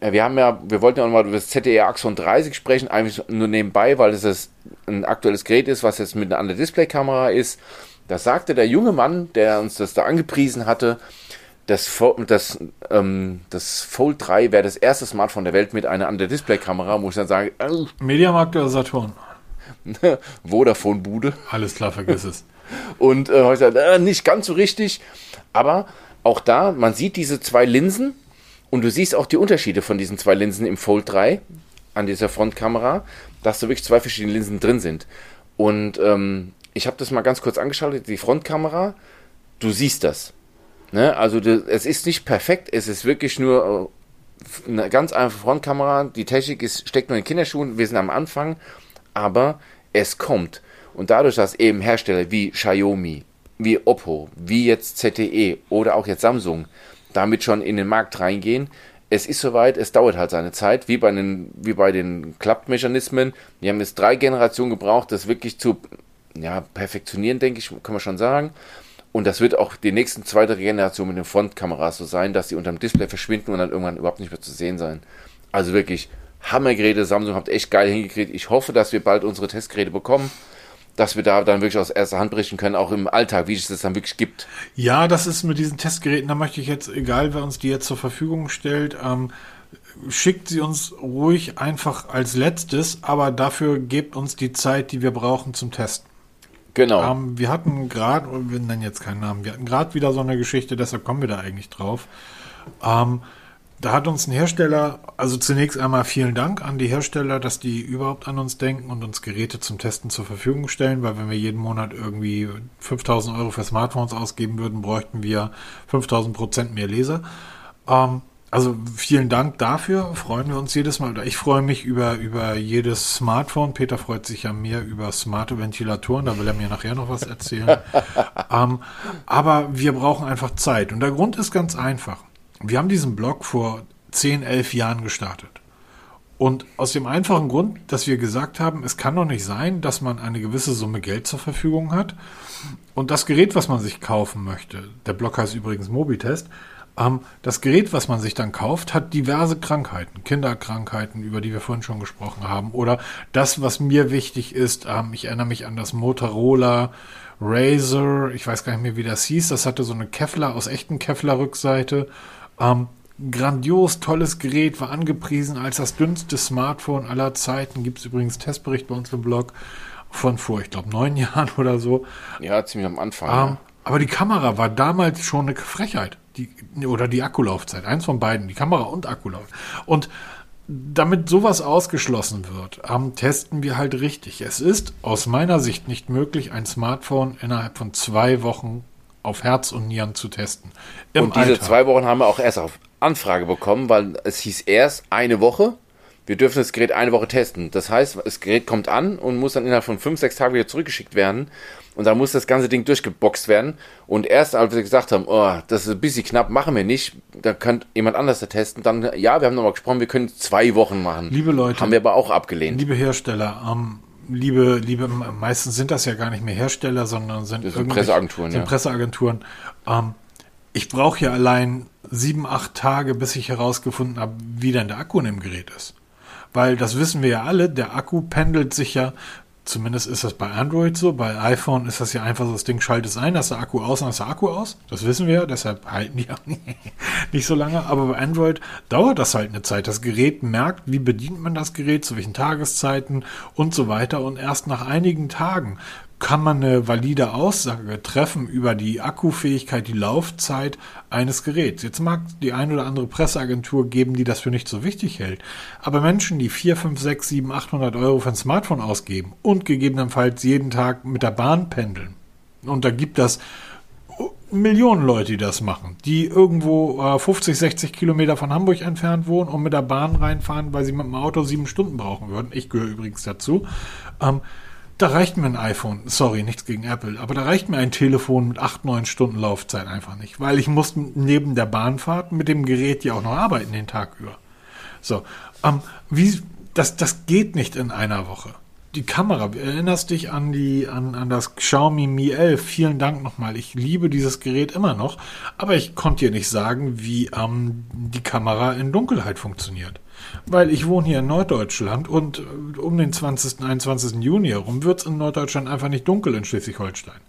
wir haben ja, wir wollten ja auch mal über das ZTE Axon 30 sprechen, eigentlich nur nebenbei, weil es ein aktuelles Gerät ist, was jetzt mit einer anderen Displaykamera ist. Da sagte der junge Mann, der uns das da angepriesen hatte, das, das, ähm, das Fold 3 wäre das erste Smartphone der Welt mit einer anderen Displaykamera, wo ich dann sage, äh, Mediamarkt oder Saturn? *laughs* Vodafone-Bude. Alles klar, vergiss es. *laughs* Und äh, ich sage, äh, nicht ganz so richtig, aber auch da, man sieht diese zwei Linsen und du siehst auch die Unterschiede von diesen zwei Linsen im Fold 3 an dieser Frontkamera, dass da wirklich zwei verschiedene Linsen drin sind. Und ähm, ich habe das mal ganz kurz angeschaut, die Frontkamera, du siehst das. Ne? Also du, es ist nicht perfekt, es ist wirklich nur äh, eine ganz einfache Frontkamera. Die Technik ist, steckt nur in Kinderschuhen, wir sind am Anfang aber es kommt. Und dadurch, dass eben Hersteller wie Xiaomi, wie Oppo, wie jetzt ZTE oder auch jetzt Samsung damit schon in den Markt reingehen, es ist soweit, es dauert halt seine Zeit, wie bei den, wie bei den Klappmechanismen. Wir haben jetzt drei Generationen gebraucht, das wirklich zu ja, perfektionieren, denke ich, kann man schon sagen. Und das wird auch die nächsten zwei, drei Generationen mit den Frontkameras so sein, dass sie unter dem Display verschwinden und dann irgendwann überhaupt nicht mehr zu sehen sein. Also wirklich Hammergeräte. Samsung habt echt geil hingekriegt. Ich hoffe, dass wir bald unsere Testgeräte bekommen dass wir da dann wirklich aus erster Hand berichten können, auch im Alltag, wie es das dann wirklich gibt. Ja, das ist mit diesen Testgeräten, da möchte ich jetzt, egal wer uns die jetzt zur Verfügung stellt, ähm, schickt sie uns ruhig einfach als letztes, aber dafür gebt uns die Zeit, die wir brauchen zum Testen. Genau. Ähm, wir hatten gerade, wir nennen jetzt keinen Namen, wir hatten gerade wieder so eine Geschichte, deshalb kommen wir da eigentlich drauf. Ähm, da hat uns ein Hersteller, also zunächst einmal vielen Dank an die Hersteller, dass die überhaupt an uns denken und uns Geräte zum Testen zur Verfügung stellen, weil wenn wir jeden Monat irgendwie 5000 Euro für Smartphones ausgeben würden, bräuchten wir 5000 Prozent mehr Leser. Ähm, also vielen Dank dafür, freuen wir uns jedes Mal. Ich freue mich über, über jedes Smartphone. Peter freut sich ja mehr über smarte Ventilatoren, da will er mir nachher noch was erzählen. *laughs* ähm, aber wir brauchen einfach Zeit. Und der Grund ist ganz einfach. Wir haben diesen Blog vor 10, 11 Jahren gestartet. Und aus dem einfachen Grund, dass wir gesagt haben, es kann doch nicht sein, dass man eine gewisse Summe Geld zur Verfügung hat und das Gerät, was man sich kaufen möchte, der Blog heißt übrigens Mobitest, ähm, das Gerät, was man sich dann kauft, hat diverse Krankheiten, Kinderkrankheiten, über die wir vorhin schon gesprochen haben. Oder das, was mir wichtig ist, ähm, ich erinnere mich an das Motorola Razer, ich weiß gar nicht mehr, wie das hieß, das hatte so eine Kevlar aus echten Kevlar-Rückseite ähm, grandios, tolles Gerät, war angepriesen als das dünnste Smartphone aller Zeiten. Gibt es übrigens Testbericht bei uns im Blog. von vor, ich glaube, neun *laughs* Jahren oder so. Ja, ziemlich am Anfang. Ähm, ja. Aber die Kamera war damals schon eine Frechheit. Die, oder die Akkulaufzeit. Eins von beiden. Die Kamera und Akkulaufzeit. Und damit sowas ausgeschlossen wird, ähm, testen wir halt richtig. Es ist aus meiner Sicht nicht möglich, ein Smartphone innerhalb von zwei Wochen auf Herz und Nieren zu testen. Und diese Alltag. zwei Wochen haben wir auch erst auf Anfrage bekommen, weil es hieß erst eine Woche. Wir dürfen das Gerät eine Woche testen. Das heißt, das Gerät kommt an und muss dann innerhalb von fünf, sechs Tagen wieder zurückgeschickt werden. Und dann muss das ganze Ding durchgeboxt werden. Und erst als wir gesagt haben, oh, das ist ein bisschen knapp, machen wir nicht, da könnte jemand anders da testen, dann, ja, wir haben nochmal gesprochen, wir können zwei Wochen machen. Liebe Leute. Haben wir aber auch abgelehnt. Liebe Hersteller, ähm, liebe, liebe, meistens sind das ja gar nicht mehr Hersteller, sondern sind, sind Presseagenturen. Sind ja. Presseagenturen. Ähm, ich brauche ja allein sieben, acht Tage, bis ich herausgefunden habe, wie denn der Akku in dem Gerät ist. Weil das wissen wir ja alle, der Akku pendelt sich ja Zumindest ist das bei Android so. Bei iPhone ist das ja einfach so, das Ding schaltet es ein, dass der Akku aus und ist der Akku aus. Das wissen wir ja, deshalb halten die auch *laughs* nicht so lange. Aber bei Android dauert das halt eine Zeit. Das Gerät merkt, wie bedient man das Gerät, zu welchen Tageszeiten und so weiter. Und erst nach einigen Tagen kann man eine valide Aussage treffen über die Akkufähigkeit, die Laufzeit eines Geräts. Jetzt mag die ein oder andere Presseagentur geben, die das für nicht so wichtig hält. Aber Menschen, die 4, 5, 6, 7, 800 Euro für ein Smartphone ausgeben und gegebenenfalls jeden Tag mit der Bahn pendeln, und da gibt das Millionen Leute, die das machen, die irgendwo äh, 50, 60 Kilometer von Hamburg entfernt wohnen und mit der Bahn reinfahren, weil sie mit dem Auto sieben Stunden brauchen würden. Ich gehöre übrigens dazu. Ähm, da reicht mir ein iPhone, sorry, nichts gegen Apple, aber da reicht mir ein Telefon mit 8, 9 Stunden Laufzeit einfach nicht, weil ich muss neben der Bahnfahrt mit dem Gerät ja auch noch arbeiten den Tag über. So, ähm, wie, das, das geht nicht in einer Woche. Die Kamera, erinnerst dich an die, an, an das Xiaomi Mi 11. Vielen Dank nochmal. Ich liebe dieses Gerät immer noch, aber ich konnte dir nicht sagen, wie ähm, die Kamera in Dunkelheit funktioniert weil ich wohne hier in Norddeutschland und äh, um den 20., 21. Juni herum wird es in Norddeutschland einfach nicht dunkel in Schleswig-Holstein.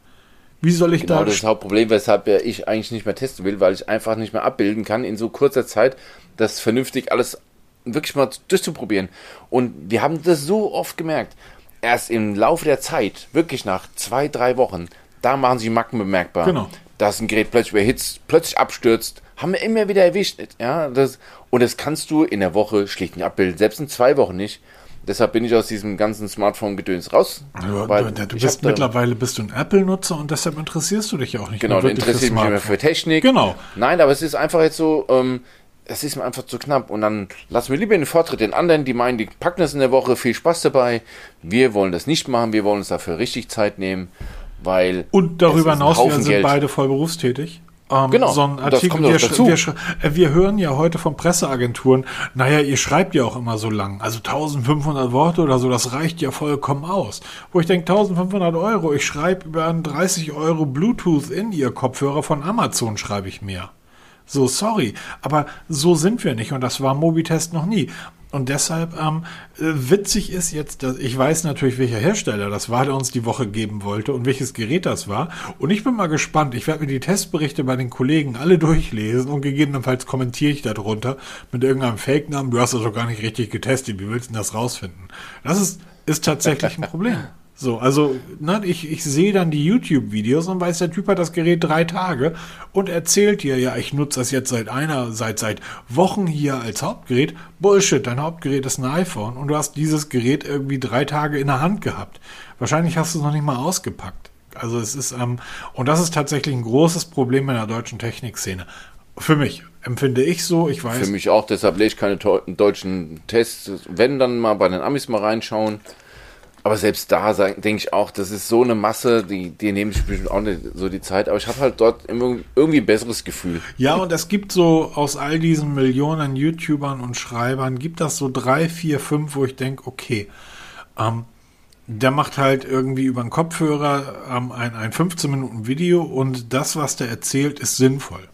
Wie soll ich genau, da... das ist das Hauptproblem, weshalb ich eigentlich nicht mehr testen will, weil ich einfach nicht mehr abbilden kann in so kurzer Zeit, das vernünftig alles wirklich mal durchzuprobieren. Und wir haben das so oft gemerkt. Erst im Laufe der Zeit, wirklich nach zwei, drei Wochen, da machen sich Macken bemerkbar. Genau. Dass ein Gerät plötzlich überhitzt, plötzlich abstürzt, haben wir immer wieder erwischt. Ja, das, und das kannst du in der Woche schlicht nicht abbilden, selbst in zwei Wochen nicht. Deshalb bin ich aus diesem ganzen Smartphone-Gedöns raus. Ja, weil du, bist mittlerweile bist du ein Apple-Nutzer und deshalb interessierst du dich auch nicht genau, mehr. Genau, du interessierst mich immer für Technik. Genau. Nein, aber es ist einfach jetzt so, ähm, es ist mir einfach zu knapp. Und dann lassen wir lieber den Vortritt den anderen, die meinen, die packen das in der Woche, viel Spaß dabei. Wir wollen das nicht machen, wir wollen uns dafür richtig Zeit nehmen, weil. Und darüber hinaus, wir sind Geld. beide voll berufstätig. Ähm, genau, so ein Artikel, wir, wir, äh, wir, hören ja heute von Presseagenturen, naja, ihr schreibt ja auch immer so lang, also 1500 Worte oder so, das reicht ja vollkommen aus. Wo ich denke, 1500 Euro, ich schreibe über einen 30 Euro Bluetooth in ihr Kopfhörer von Amazon, schreibe ich mehr. So, sorry, aber so sind wir nicht und das war Mobitest noch nie. Und deshalb ähm, äh, witzig ist jetzt, dass ich weiß natürlich, welcher Hersteller das war, der uns die Woche geben wollte und welches Gerät das war. Und ich bin mal gespannt. Ich werde mir die Testberichte bei den Kollegen alle durchlesen und gegebenenfalls kommentiere ich darunter mit irgendeinem Fake-Namen. Du hast das doch gar nicht richtig getestet. Wie willst du denn das rausfinden? Das ist, ist tatsächlich ein Problem. *laughs* So, also, ne, ich, ich sehe dann die YouTube-Videos und weiß, der Typ hat das Gerät drei Tage und erzählt dir, ja, ich nutze das jetzt seit einer, seit, seit Wochen hier als Hauptgerät. Bullshit, dein Hauptgerät ist ein iPhone und du hast dieses Gerät irgendwie drei Tage in der Hand gehabt. Wahrscheinlich hast du es noch nicht mal ausgepackt. Also es ist, ähm, und das ist tatsächlich ein großes Problem in der deutschen Technikszene. Für mich empfinde ich so, ich weiß. Für mich auch, deshalb lese ich keine deutschen Tests. Wenn dann mal bei den Amis mal reinschauen. Aber selbst da denke ich auch, das ist so eine Masse, die, die nehme ich bestimmt auch nicht so die Zeit. Aber ich habe halt dort irgendwie ein besseres Gefühl. Ja, und es gibt so aus all diesen Millionen YouTubern und Schreibern, gibt das so drei, vier, fünf, wo ich denke, okay, ähm, der macht halt irgendwie über einen Kopfhörer ähm, ein, ein 15 Minuten Video und das, was der erzählt, ist sinnvoll.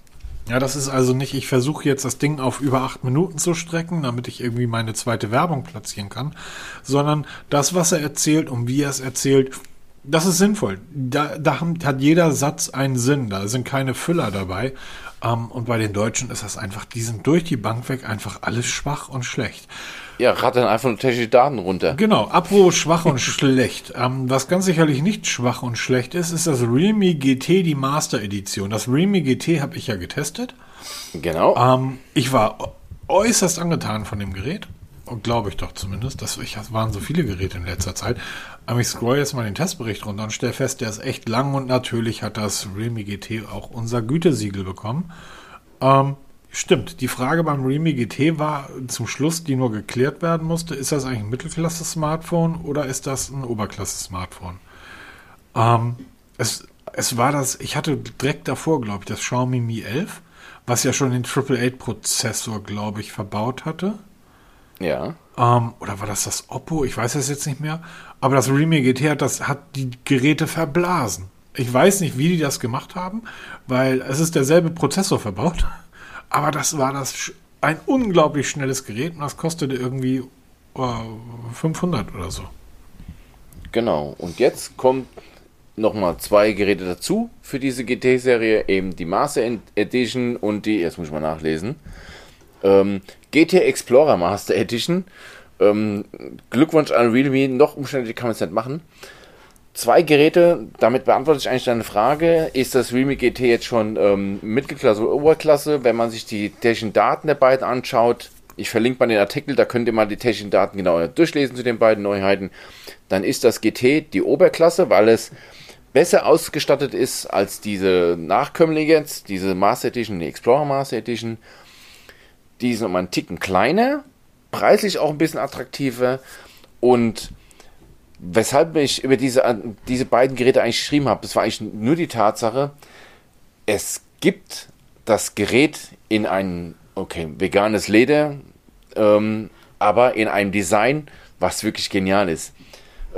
Ja, das ist also nicht, ich versuche jetzt das Ding auf über acht Minuten zu strecken, damit ich irgendwie meine zweite Werbung platzieren kann, sondern das, was er erzählt und wie er es erzählt, das ist sinnvoll. Da, da hat jeder Satz einen Sinn, da sind keine Füller dabei. Ähm, und bei den Deutschen ist das einfach, die sind durch die Bank weg einfach alles schwach und schlecht. Ja, rattern einfach nur technische Daten runter. Genau, apropos schwach und schlecht. Ähm, was ganz sicherlich nicht schwach und schlecht ist, ist das Realme GT, die Master Edition. Das Realme GT habe ich ja getestet. Genau. Ähm, ich war äußerst angetan von dem Gerät. Glaube ich doch zumindest. Das ich, das waren so viele Geräte in letzter Zeit. Aber ich scroll jetzt mal den Testbericht runter und stelle fest, der ist echt lang und natürlich hat das Realme GT auch unser Gütesiegel bekommen. Ähm, stimmt, die Frage beim Realme GT war zum Schluss, die nur geklärt werden musste, ist das eigentlich ein Mittelklasse-Smartphone oder ist das ein Oberklasse-Smartphone? Ähm, es, es war das, ich hatte direkt davor, glaube ich, das Xiaomi Mi 11, was ja schon den Triple 8 Prozessor, glaube ich, verbaut hatte. Ja. Ähm, oder war das das Oppo? Ich weiß es jetzt nicht mehr. Aber das Realme GT hat, das, hat die Geräte verblasen. Ich weiß nicht, wie die das gemacht haben, weil es ist derselbe Prozessor verbaut. Aber das war das ein unglaublich schnelles Gerät und das kostete irgendwie oh, 500 oder so. Genau. Und jetzt kommt nochmal zwei Geräte dazu für diese GT-Serie, eben die Master Edition und die, jetzt muss ich mal nachlesen, ähm, GT Explorer Master Edition. Ähm, Glückwunsch an Realme, noch umständlich kann man es nicht machen. Zwei Geräte, damit beantworte ich eigentlich deine Frage. Ist das Realme GT jetzt schon ähm, Mittelklasse oder Oberklasse? Wenn man sich die technischen Daten der beiden anschaut, ich verlinke mal den Artikel, da könnt ihr mal die technischen Daten genauer durchlesen zu den beiden Neuheiten. Dann ist das GT die Oberklasse, weil es besser ausgestattet ist als diese Nachkömmlinge jetzt, diese Master Edition, die Explorer Master Edition. Die sind nochmal einen Ticken kleiner, preislich auch ein bisschen attraktiver und weshalb ich über diese, diese beiden Geräte eigentlich geschrieben habe, das war eigentlich nur die Tatsache, es gibt das Gerät in ein, okay, veganes Leder, ähm, aber in einem Design, was wirklich genial ist.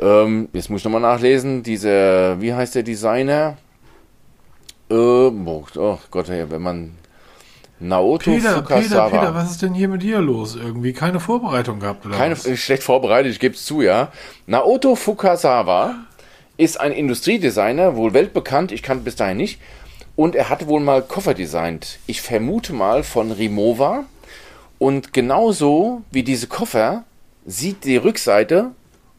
Ähm, jetzt muss ich nochmal nachlesen, dieser, wie heißt der Designer? Äh, oh, oh Gott, wenn man Naoto Peter, Fukasawa. Peter, Peter, was ist denn hier mit dir los? Irgendwie keine Vorbereitung gehabt oder Keine, was? schlecht vorbereitet, ich gebe es zu, ja. Naoto Fukasawa ist ein Industriedesigner, wohl weltbekannt, ich kannte bis dahin nicht. Und er hat wohl mal Koffer designt. Ich vermute mal von Rimowa. Und genauso wie diese Koffer sieht die Rückseite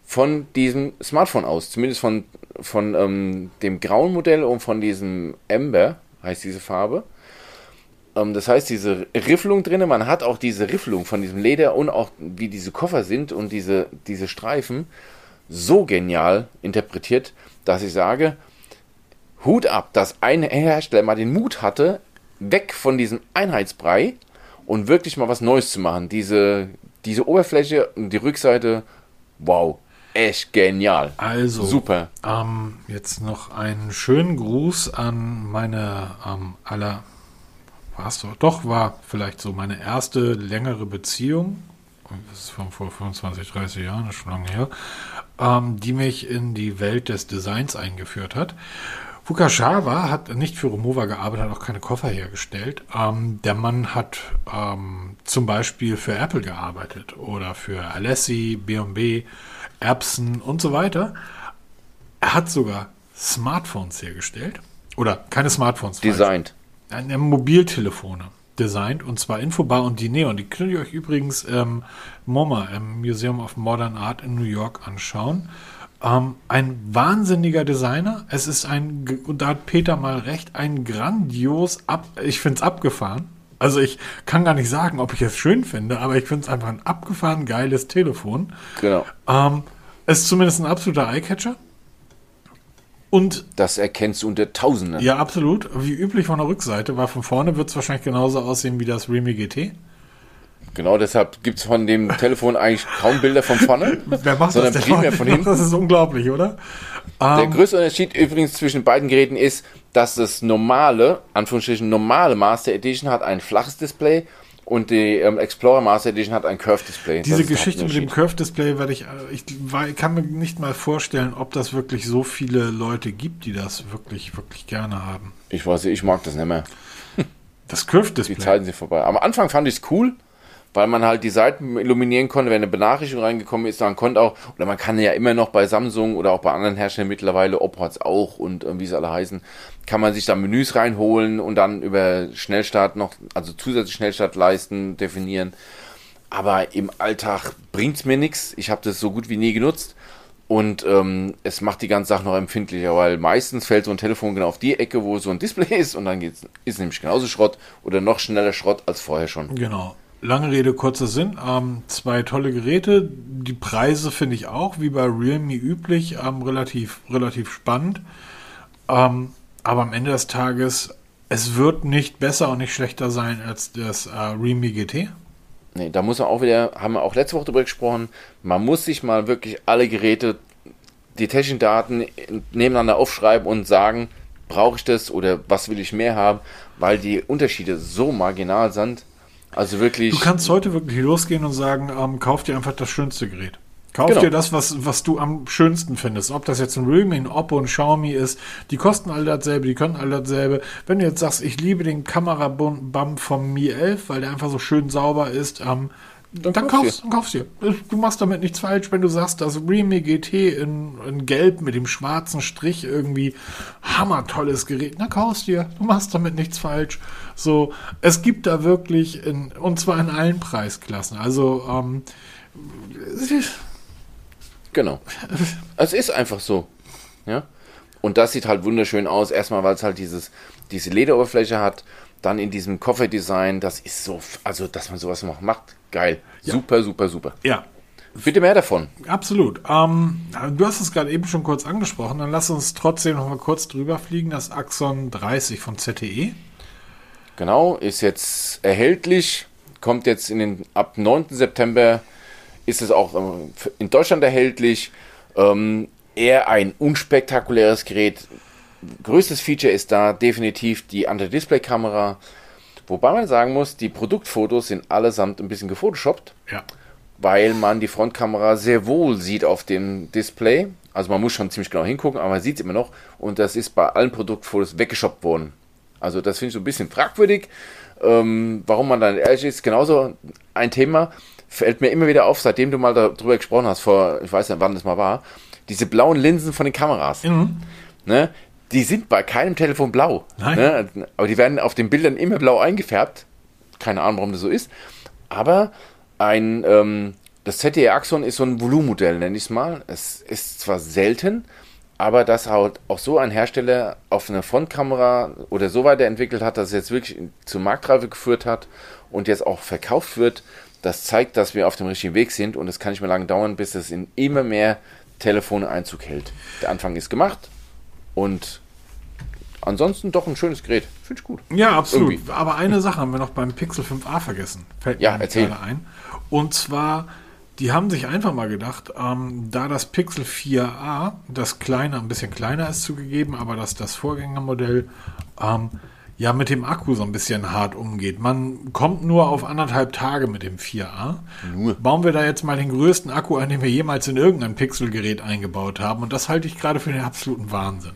von diesem Smartphone aus. Zumindest von, von ähm, dem grauen Modell und von diesem Amber, heißt diese Farbe. Ähm, das heißt, diese Rifflung drin, man hat auch diese Rifflung von diesem Leder und auch wie diese Koffer sind und diese, diese Streifen so genial interpretiert, dass ich sage, Hut ab, dass ein Hersteller mal den Mut hatte, weg von diesem Einheitsbrei und wirklich mal was Neues zu machen. Diese, diese Oberfläche und die Rückseite, wow, echt genial. Also, Super. Ähm, jetzt noch einen schönen Gruß an meine ähm, aller, war's doch, doch, war vielleicht so meine erste längere Beziehung. Das ist von vor 25, 30 Jahren, ist schon lange her, ähm, die mich in die Welt des Designs eingeführt hat. Fukasawa hat nicht für Remova gearbeitet, hat auch keine Koffer hergestellt. Ähm, der Mann hat ähm, zum Beispiel für Apple gearbeitet oder für Alessi, B&B, Erbsen und so weiter. Er hat sogar Smartphones hergestellt. Oder keine Smartphones. Designt. Eine Mobiltelefone designt und zwar Infobar und die Neon. Die könnt ihr euch übrigens ähm, MoMA im Museum of Modern Art in New York anschauen. Ähm, ein wahnsinniger Designer. Es ist ein, und da hat Peter mal recht, ein grandios ab, ich finde es abgefahren. Also ich kann gar nicht sagen, ob ich es schön finde, aber ich finde es einfach ein abgefahren geiles Telefon. Genau. Ähm, es ist zumindest ein absoluter Eyecatcher. Und Das erkennst du unter Tausenden. ja, absolut. Wie üblich von der Rückseite, weil von vorne wird es wahrscheinlich genauso aussehen wie das Realme GT. Genau deshalb gibt es von dem Telefon eigentlich kaum Bilder von vorne, *laughs* Wer macht sondern das denn? primär von *laughs* hinten. Das ist unglaublich, oder? Der Ähm, größte Unterschied übrigens zwischen beiden Geräten ist, dass das normale, Anführungsstrichen normale Master Edition hat ein flaches Display und die ähm, Explorer Master Edition hat ein Curved Display. Diese Geschichte mit dem Hauptunterschied. Curve-Display werde ich, äh, ich war- kann mir nicht mal vorstellen, ob das wirklich so viele Leute gibt, die das wirklich, wirklich gerne haben. Ich weiß nicht, ich mag das nicht mehr. Das Die Curve-Display. Zeiten sind vorbei. Am Anfang fand ich es cool, weil man halt die Seiten illuminieren konnte, wenn eine Benachrichtigung reingekommen ist. Man konnte auch, oder man kann ja immer noch bei Samsung oder auch bei anderen Herstellern mittlerweile, Oppo hat's auch und äh, wie sie alle heißen, kann man sich da Menüs reinholen und dann über Schnellstart noch, also zusätzlich Schnellstartleisten definieren. aber im Alltag bringt es mir nichts. Ich habe das so gut wie nie genutzt. Und ähm, es macht die ganze Sache noch empfindlicher, weil meistens fällt so ein Telefon genau auf die Ecke, wo so ein Display ist und dann geht's, ist nämlich genauso Schrott oder noch schneller Schrott als vorher schon. Genau. Lange Rede, kurzer Sinn. Ähm, zwei tolle Geräte. Die Preise finde ich auch, wie bei Realme üblich, ähm, relativ, relativ spannend. Ähm, aber am Ende des Tages, es wird nicht besser und nicht schlechter sein als das äh, Realme GT. Nee, da muss man auch wieder, haben wir auch letzte Woche drüber gesprochen, man muss sich mal wirklich alle Geräte, die technischen Daten nebeneinander aufschreiben und sagen, brauche ich das oder was will ich mehr haben, weil die Unterschiede so marginal sind. Also wirklich. Du kannst heute wirklich losgehen und sagen, ähm, kauf dir einfach das schönste Gerät. Kauf Genau. dir das, was, was du am schönsten findest. Ob das jetzt ein Realme, ein Oppo, ein Xiaomi ist, die kosten alle dasselbe, die können alle dasselbe. Wenn du jetzt sagst, ich liebe den Kamerabump vom Mi 11, weil der einfach so schön sauber ist, ähm, dann, kaufst kaufst, dann kaufst dir. Du machst damit nichts falsch, wenn du sagst, das Realme GT in, in Gelb mit dem schwarzen Strich irgendwie hammertolles Gerät, dann kaufst dir. Du machst damit nichts falsch. So, es gibt da wirklich in, und zwar in allen Preisklassen. Also, ähm, Genau. Es ist einfach so. Ja. Und das sieht halt wunderschön aus. Erstmal, weil es halt dieses, diese Lederoberfläche hat. Dann in diesem Kofferdesign. Das ist so, also, dass man sowas noch macht. Geil. Super, super, super. ja, Bitte mehr davon. Absolut. Ähm, du hast es gerade eben schon kurz angesprochen, dann lass uns trotzdem noch mal kurz drüber fliegen. Das Axon 30 von. ZTE. Genau, ist jetzt erhältlich. Kommt jetzt in den, ab 9. September ist es auch ähm, in Deutschland erhältlich. Ähm, eher ein unspektakuläres Gerät. Größtes Feature ist da definitiv die Anti-Display-Kamera. Wobei man sagen muss, die Produktfotos sind allesamt ein bisschen gefotoshoppt, Ja. weil man die Frontkamera sehr wohl sieht auf dem Display. Also man muss schon ziemlich genau hingucken, aber man sieht es immer noch. Und das ist bei allen Produktfotos weggeschoppt worden. Also das finde ich so ein bisschen fragwürdig. Ähm, warum man dann ehrlich ist, genauso ein Thema, fällt mir immer wieder auf, seitdem du mal darüber gesprochen hast, vor, ich weiß nicht, wann das mal war, diese blauen Linsen von den Kameras. Ne? Die sind bei keinem Telefon blau. Nein. Ne? Aber die werden auf den Bildern immer blau eingefärbt. Keine Ahnung, warum das so ist. Aber ein, ähm, das ZTE Axon ist so ein Volumenmodell, nenne ich es mal. Es ist zwar selten, aber dass halt auch so ein Hersteller auf eine Frontkamera oder so weiterentwickelt hat, dass es jetzt wirklich zur Marktreife geführt hat und jetzt auch verkauft wird, das zeigt, dass wir auf dem richtigen Weg sind und es kann nicht mehr lange dauern, bis es in immer mehr Telefone Einzug hält. Der Anfang ist gemacht und ansonsten doch ein schönes Gerät. Finde ich gut. Ja, absolut. Irgendwie. Aber eine Sache haben wir noch beim Pixel 5a vergessen. Fällt Ja, mir erzähl. gerade ein. Und zwar, die haben sich einfach mal gedacht, ähm, da das Pixel 4a, das kleine, ein bisschen kleiner ist zugegeben, aber dass das Vorgängermodell ähm, ja mit dem Akku so ein bisschen hart umgeht. Man kommt nur auf anderthalb Tage mit dem 4a. Nur. Bauen wir da jetzt mal den größten Akku ein, den wir jemals in irgendein Pixel-Gerät eingebaut haben. Und das halte ich gerade für den absoluten Wahnsinn.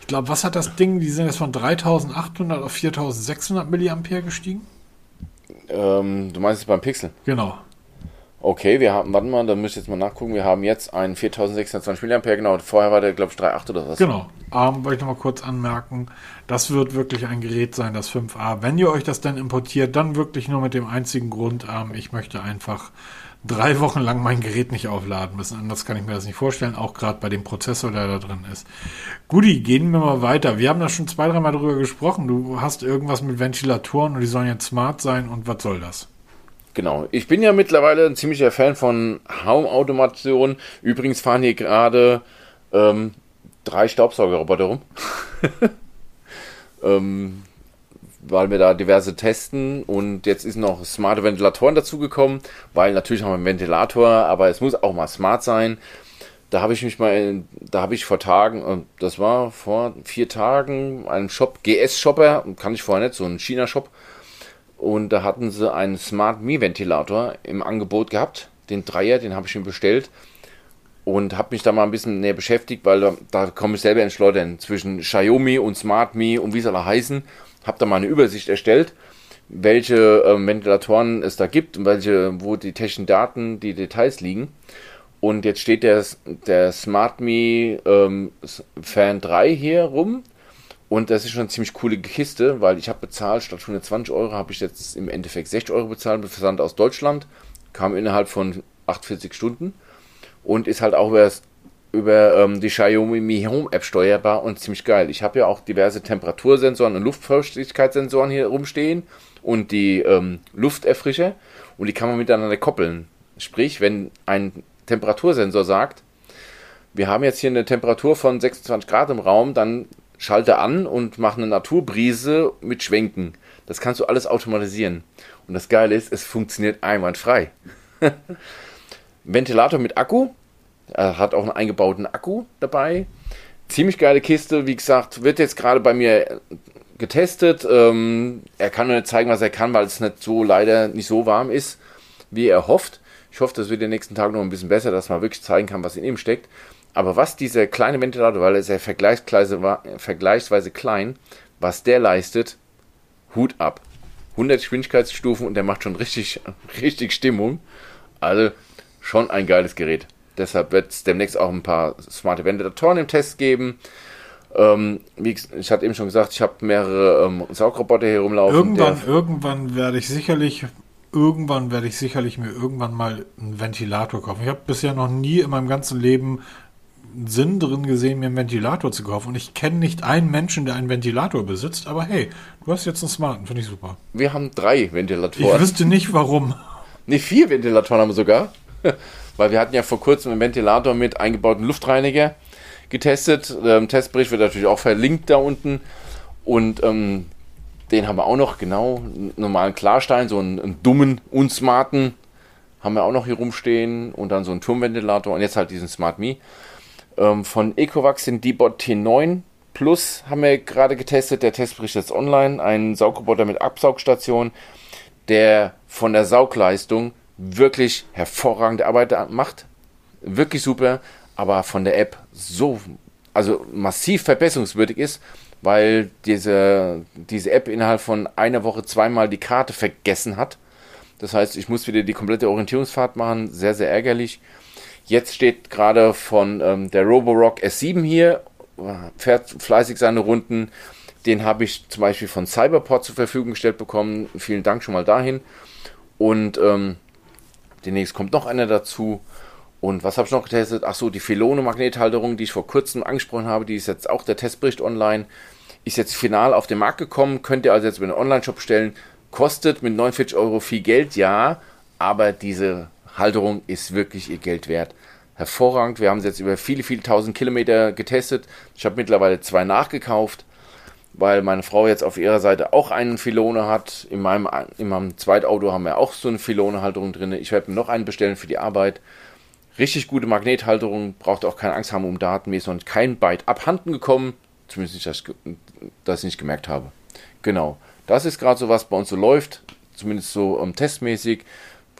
Ich glaube, was hat das Ding? Die sind jetzt von 3800 auf 4600 Milliampere gestiegen? Ähm, du meinst es beim Pixel? Genau. Okay, wir haben, warte mal, da müsst ihr jetzt mal nachgucken. Wir haben jetzt einen 4620 mAh, genau. Vorher war der, glaube ich, 3,8 oder was. Genau. Ähm, wollte ich noch mal kurz anmerken, das wird wirklich ein Gerät sein, das 5a. Wenn ihr euch das dann importiert, dann wirklich nur mit dem einzigen Grund, ähm, ich möchte einfach drei Wochen lang mein Gerät nicht aufladen müssen. Anders kann ich mir das nicht vorstellen, auch gerade bei dem Prozessor, der da drin ist. Guti, gehen wir mal weiter. Wir haben da schon zwei, dreimal drüber gesprochen. Du hast irgendwas mit Ventilatoren und die sollen jetzt smart sein und was soll das? Genau. Ich bin ja mittlerweile ein ziemlicher Fan von Haumautomation. Übrigens fahren hier gerade ähm, drei Staubsaugerroboter rum. *laughs* ähm, weil wir da diverse testen und jetzt ist noch smarte Ventilatoren dazugekommen, weil natürlich haben wir einen Ventilator, aber es muss auch mal smart sein. Da habe ich mich mal, da habe ich vor Tagen, äh, das war vor vier Tagen, einen Shop, GS-Shopper, kann ich vorher nicht, so einen China-Shop, und da hatten sie einen Smart Me Ventilator im Angebot gehabt, den Dreier, den habe ich mir bestellt und habe mich da mal ein bisschen näher beschäftigt, weil da, komme ich selber ins Schleudern zwischen Xiaomi und Smart Me und wie soll er heißen. Habe da mal eine Übersicht erstellt, welche ähm, Ventilatoren es da gibt und welche, wo die technischen Daten, die Details liegen. Und jetzt steht der, der Smart Me ähm, Fan 3 hier rum Und das ist schon eine ziemlich coole Kiste, weil ich habe bezahlt, statt 120 Euro habe ich jetzt im Endeffekt 60 Euro bezahlt mit Versand aus Deutschland. Kam innerhalb von 48 Stunden und ist halt auch über, über ähm, die Xiaomi Mi Home App steuerbar und ziemlich geil. Ich habe ja auch diverse Temperatursensoren und Luftfeuchtigkeitssensoren hier rumstehen und die ähm, Lufterfrischer und die kann man miteinander koppeln. Sprich, wenn ein Temperatursensor sagt, wir haben jetzt hier eine Temperatur von 26 Grad im Raum, dann schalte an und mach eine Naturbrise mit Schwenken. Das kannst du alles automatisieren. Und das Geile ist, es funktioniert einwandfrei. *laughs* Ventilator mit Akku. Er hat auch einen eingebauten Akku dabei. Ziemlich geile Kiste, wie gesagt, wird jetzt gerade bei mir getestet. Ähm, er kann nur nicht zeigen, was er kann, weil es nicht so leider nicht so warm ist, wie er hofft. Ich hoffe, das wird den nächsten Tag noch ein bisschen besser, dass man wirklich zeigen kann, was in ihm steckt. Aber was dieser kleine Ventilator, weil er ist ja vergleichsweise, klein, was der leistet, Hut ab. 100 Geschwindigkeitsstufen und der macht schon richtig, *laughs* richtig Stimmung. Also schon ein geiles Gerät. Deshalb wird es demnächst auch ein paar smarte Ventilatoren im Test geben. Ähm, wie ich hatte eben schon gesagt, ich habe mehrere ähm, Saugroboter hier rumlaufen. Irgendwann, irgendwann werde ich sicherlich, irgendwann werde ich sicherlich mir irgendwann mal einen Ventilator kaufen. Ich habe bisher noch nie in meinem ganzen Leben Sinn drin gesehen, mir einen Ventilator zu kaufen. Und ich kenne nicht einen Menschen, der einen Ventilator besitzt. Aber hey, du hast jetzt einen smarten, finde ich super. Wir haben drei Ventilatoren. Ich wüsste nicht warum. Ne, vier Ventilatoren haben wir sogar. *laughs* Weil wir hatten ja vor kurzem einen Ventilator mit eingebauten Luftreiniger getestet. Der Testbericht wird natürlich auch verlinkt da unten. Und ähm, den haben wir auch noch, genau, einen normalen Klarstein, so einen, einen dummen, unsmarten haben wir auch noch hier rumstehen und dann so einen Turmventilator und jetzt halt diesen Smart Me. Ähm, von Ecovax den D-Bot T9 Plus haben wir gerade getestet. Der Testbericht ist online. Ein Saugroboter mit Absaugstation, der von der Saugleistung wirklich hervorragende Arbeit macht. Wirklich super, aber von der App so, also massiv verbesserungswürdig ist, weil diese, diese App innerhalb von einer Woche zweimal die Karte vergessen hat. Das heißt, ich muss wieder die komplette Orientierungsfahrt machen. Sehr, sehr ärgerlich. Jetzt steht gerade von ähm, der Roborock S7 hier, fährt fleißig seine Runden. Den habe ich zum Beispiel von Cyberport zur Verfügung gestellt bekommen. Vielen Dank schon mal dahin. Und ähm, demnächst kommt noch einer dazu. Und was habe ich noch getestet? Achso, die Filone-Magnethalterung, die ich vor kurzem angesprochen habe, die ist jetzt auch der Testbericht online. Ist jetzt final auf den Markt gekommen. Könnt ihr also jetzt über den Online-Shop stellen. Kostet mit 49 Euro viel Geld, ja. Aber diese Halterung ist wirklich ihr Geld wert. Hervorragend. Wir haben sie jetzt über viele, viele tausend Kilometer getestet. Ich habe mittlerweile zwei nachgekauft, weil meine Frau jetzt auf ihrer Seite auch einen Filone hat. In meinem, in meinem Zweitauto haben wir auch so eine Filone-Halterung drin. Ich werde mir noch einen bestellen für die Arbeit. Richtig gute Magnethalterung, braucht auch keine Angst haben um Daten. Mir ist noch kein Byte abhanden gekommen. Zumindest nicht, dass ich, ich nicht gemerkt habe. Genau. Das ist gerade so, was bei uns so läuft. Zumindest so um, ähm, testmäßig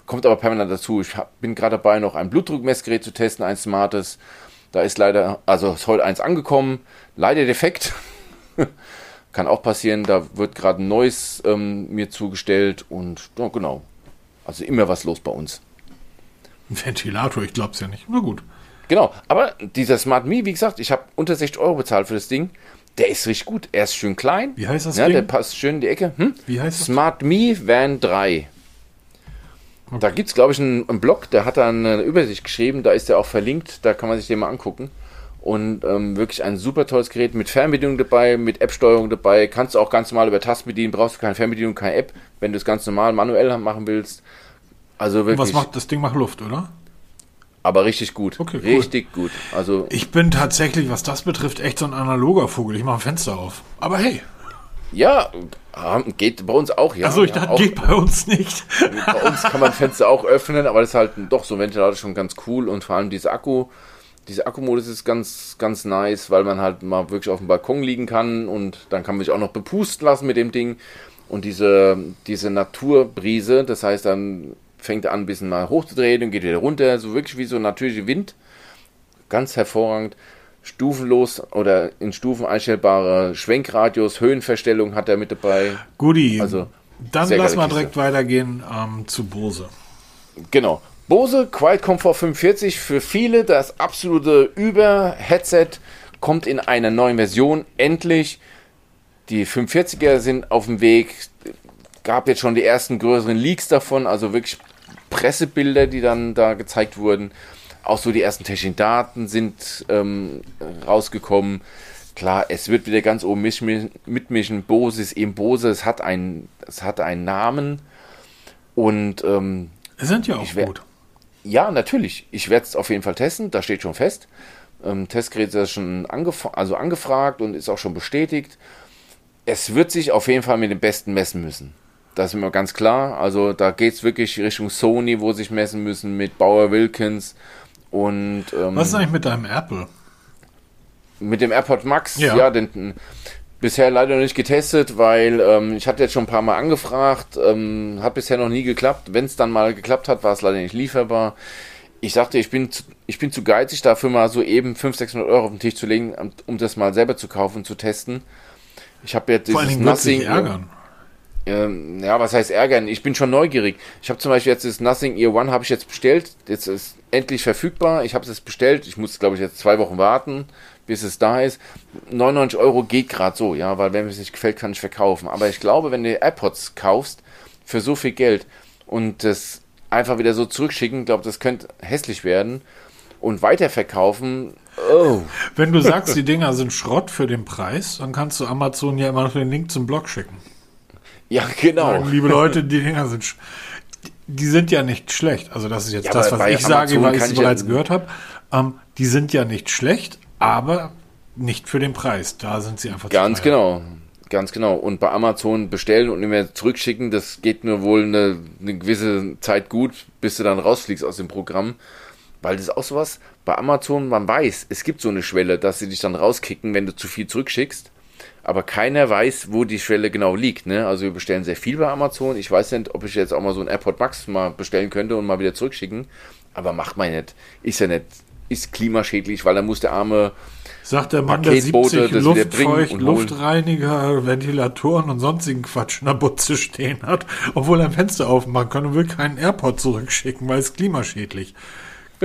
kommt aber permanent dazu. Ich hab, bin gerade dabei, noch ein Blutdruckmessgerät zu testen, ein smartes. Da ist leider, also ist heute eins angekommen, leider defekt. *laughs* Kann auch passieren, da wird gerade ein neues ähm, mir zugestellt und ja, genau. Also immer was los bei uns. Ein Ventilator, ich glaube es ja nicht. Na gut. Genau, aber dieser Smart Me, wie gesagt, ich habe unter 60 Euro bezahlt für das Ding. Der ist richtig gut. Er ist schön klein. Wie heißt das ja, Ding? Der passt schön in die Ecke. Hm? Wie heißt das? Smart Me Van 3. Da gibt es, glaube ich, einen, einen, Blog, der hat da eine Übersicht geschrieben, da ist der auch verlinkt, da kann man sich den mal angucken. Und ähm, wirklich ein super tolles Gerät mit Fernbedienung dabei, mit App-Steuerung dabei. Kannst du auch ganz normal über Tasten bedienen, brauchst du keine Fernbedienung, keine App, wenn du es ganz normal manuell machen willst. Also wirklich. Was macht das Ding macht Luft, oder? Aber richtig gut. Okay, cool. Richtig gut. Also ich bin tatsächlich, was das betrifft, echt so ein analoger Vogel. Ich mache ein Fenster auf. Aber hey. Ja, geht bei uns auch, ja. Also ich ja, dachte, geht bei uns nicht. Bei uns kann man Fenster auch öffnen, aber das ist halt doch so ein Ventilator schon ganz cool und vor allem diese Akku, diese Akkumodus ist ganz, ganz nice, weil man halt mal wirklich auf dem Balkon liegen kann und dann kann man sich auch noch bepusten lassen mit dem Ding. Und diese, diese Naturbrise, das heißt, dann fängt er an, ein bisschen mal hochzudrehen und geht wieder runter, so wirklich wie so ein natürlicher Wind. Ganz hervorragend stufenlos oder in Stufen einstellbare Schwenkradius, Höhenverstellung hat er mit dabei. Guti, also dann lass mal direkt weitergehen ähm, zu Bose. Genau. Bose Quiet Comfort 45 für viele das absolute Über-Headset kommt in einer neuen Version endlich. Die 540er sind auf dem Weg. Gab jetzt schon die ersten größeren Leaks davon, also wirklich Pressebilder, die dann da gezeigt wurden. Auch so die ersten technischen Daten sind ähm, rausgekommen. Klar, es wird wieder ganz oben mitmischen. Bose ist eben Bose. Es hat einen, es hat einen Namen. Und ähm, sind ja auch gut. Ja, natürlich. Ich werde es auf jeden Fall testen. Da steht schon fest. Ähm, Testgerät ist schon angef also angefragt und ist auch schon bestätigt. Es wird sich auf jeden Fall mit dem Besten messen müssen. Das ist immer ganz klar. Also da geht es wirklich Richtung Sony, wo sich messen müssen mit Bauer Wilkins und. Ähm, Was ist eigentlich mit deinem Apple? Mit dem AirPod Max, ja, ja den, bisher leider noch nicht getestet, weil ähm, ich hatte jetzt schon ein paar Mal angefragt, ähm, hat bisher noch nie geklappt. Wenn es dann mal geklappt hat, war es leider nicht lieferbar. Ich sagte, ich bin, zu, ich bin zu geizig dafür mal so eben 500, 600 Euro auf den Tisch zu legen, um das mal selber zu kaufen und zu testen. Ich habe jetzt dieses Nothing. Ärgern. Ähm, ja, was heißt ärgern? Ich bin schon neugierig. Ich habe zum Beispiel jetzt das Nothing Ear One habe ich jetzt bestellt. Jetzt ist endlich verfügbar. Ich habe es jetzt bestellt. Ich muss, glaube ich, jetzt zwei Wochen warten, bis es da ist. 99 Euro geht gerade so, ja, weil wenn mir es nicht gefällt, kann ich verkaufen. Aber ich glaube, wenn du AirPods kaufst für so viel Geld und das einfach wieder so zurückschicken, glaube das könnte hässlich werden und weiterverkaufen. Oh. Wenn du sagst, die Dinger sind Schrott für den Preis, dann kannst du Amazon ja immer noch den Link zum Blog schicken. Ja, genau. Sagen, liebe Leute, die Dinger sind die sind ja nicht schlecht. Also das ist jetzt ja, das, was ich Amazon sage, weil ich es bereits ja gehört habe. Ähm, die sind ja nicht schlecht, aber nicht für den Preis. Da sind sie einfach Ganz genau. Ganz genau. Und bei Amazon bestellen und nicht mehr zurückschicken, das geht nur wohl eine, eine gewisse Zeit gut, bis du dann rausfliegst aus dem Programm. Weil das ist auch sowas, bei Amazon, man weiß, es gibt so eine Schwelle, dass sie dich dann rauskicken, wenn du zu viel zurückschickst aber keiner weiß, wo die Schwelle genau liegt. Ne? Also wir bestellen sehr viel bei Amazon. Ich weiß nicht, ob ich jetzt auch mal so ein AirPod Max mal bestellen könnte und mal wieder zurückschicken. Aber macht man nicht. Ist ja nicht. Ist klimaschädlich, weil dann muss der arme Sagt der Mann, der 70 Luftfeucht, Luftreiniger, Ventilatoren und sonstigen Quatsch in der Butze stehen hat, obwohl er ein Fenster aufmachen kann und will keinen AirPod zurückschicken, weil es klimaschädlich.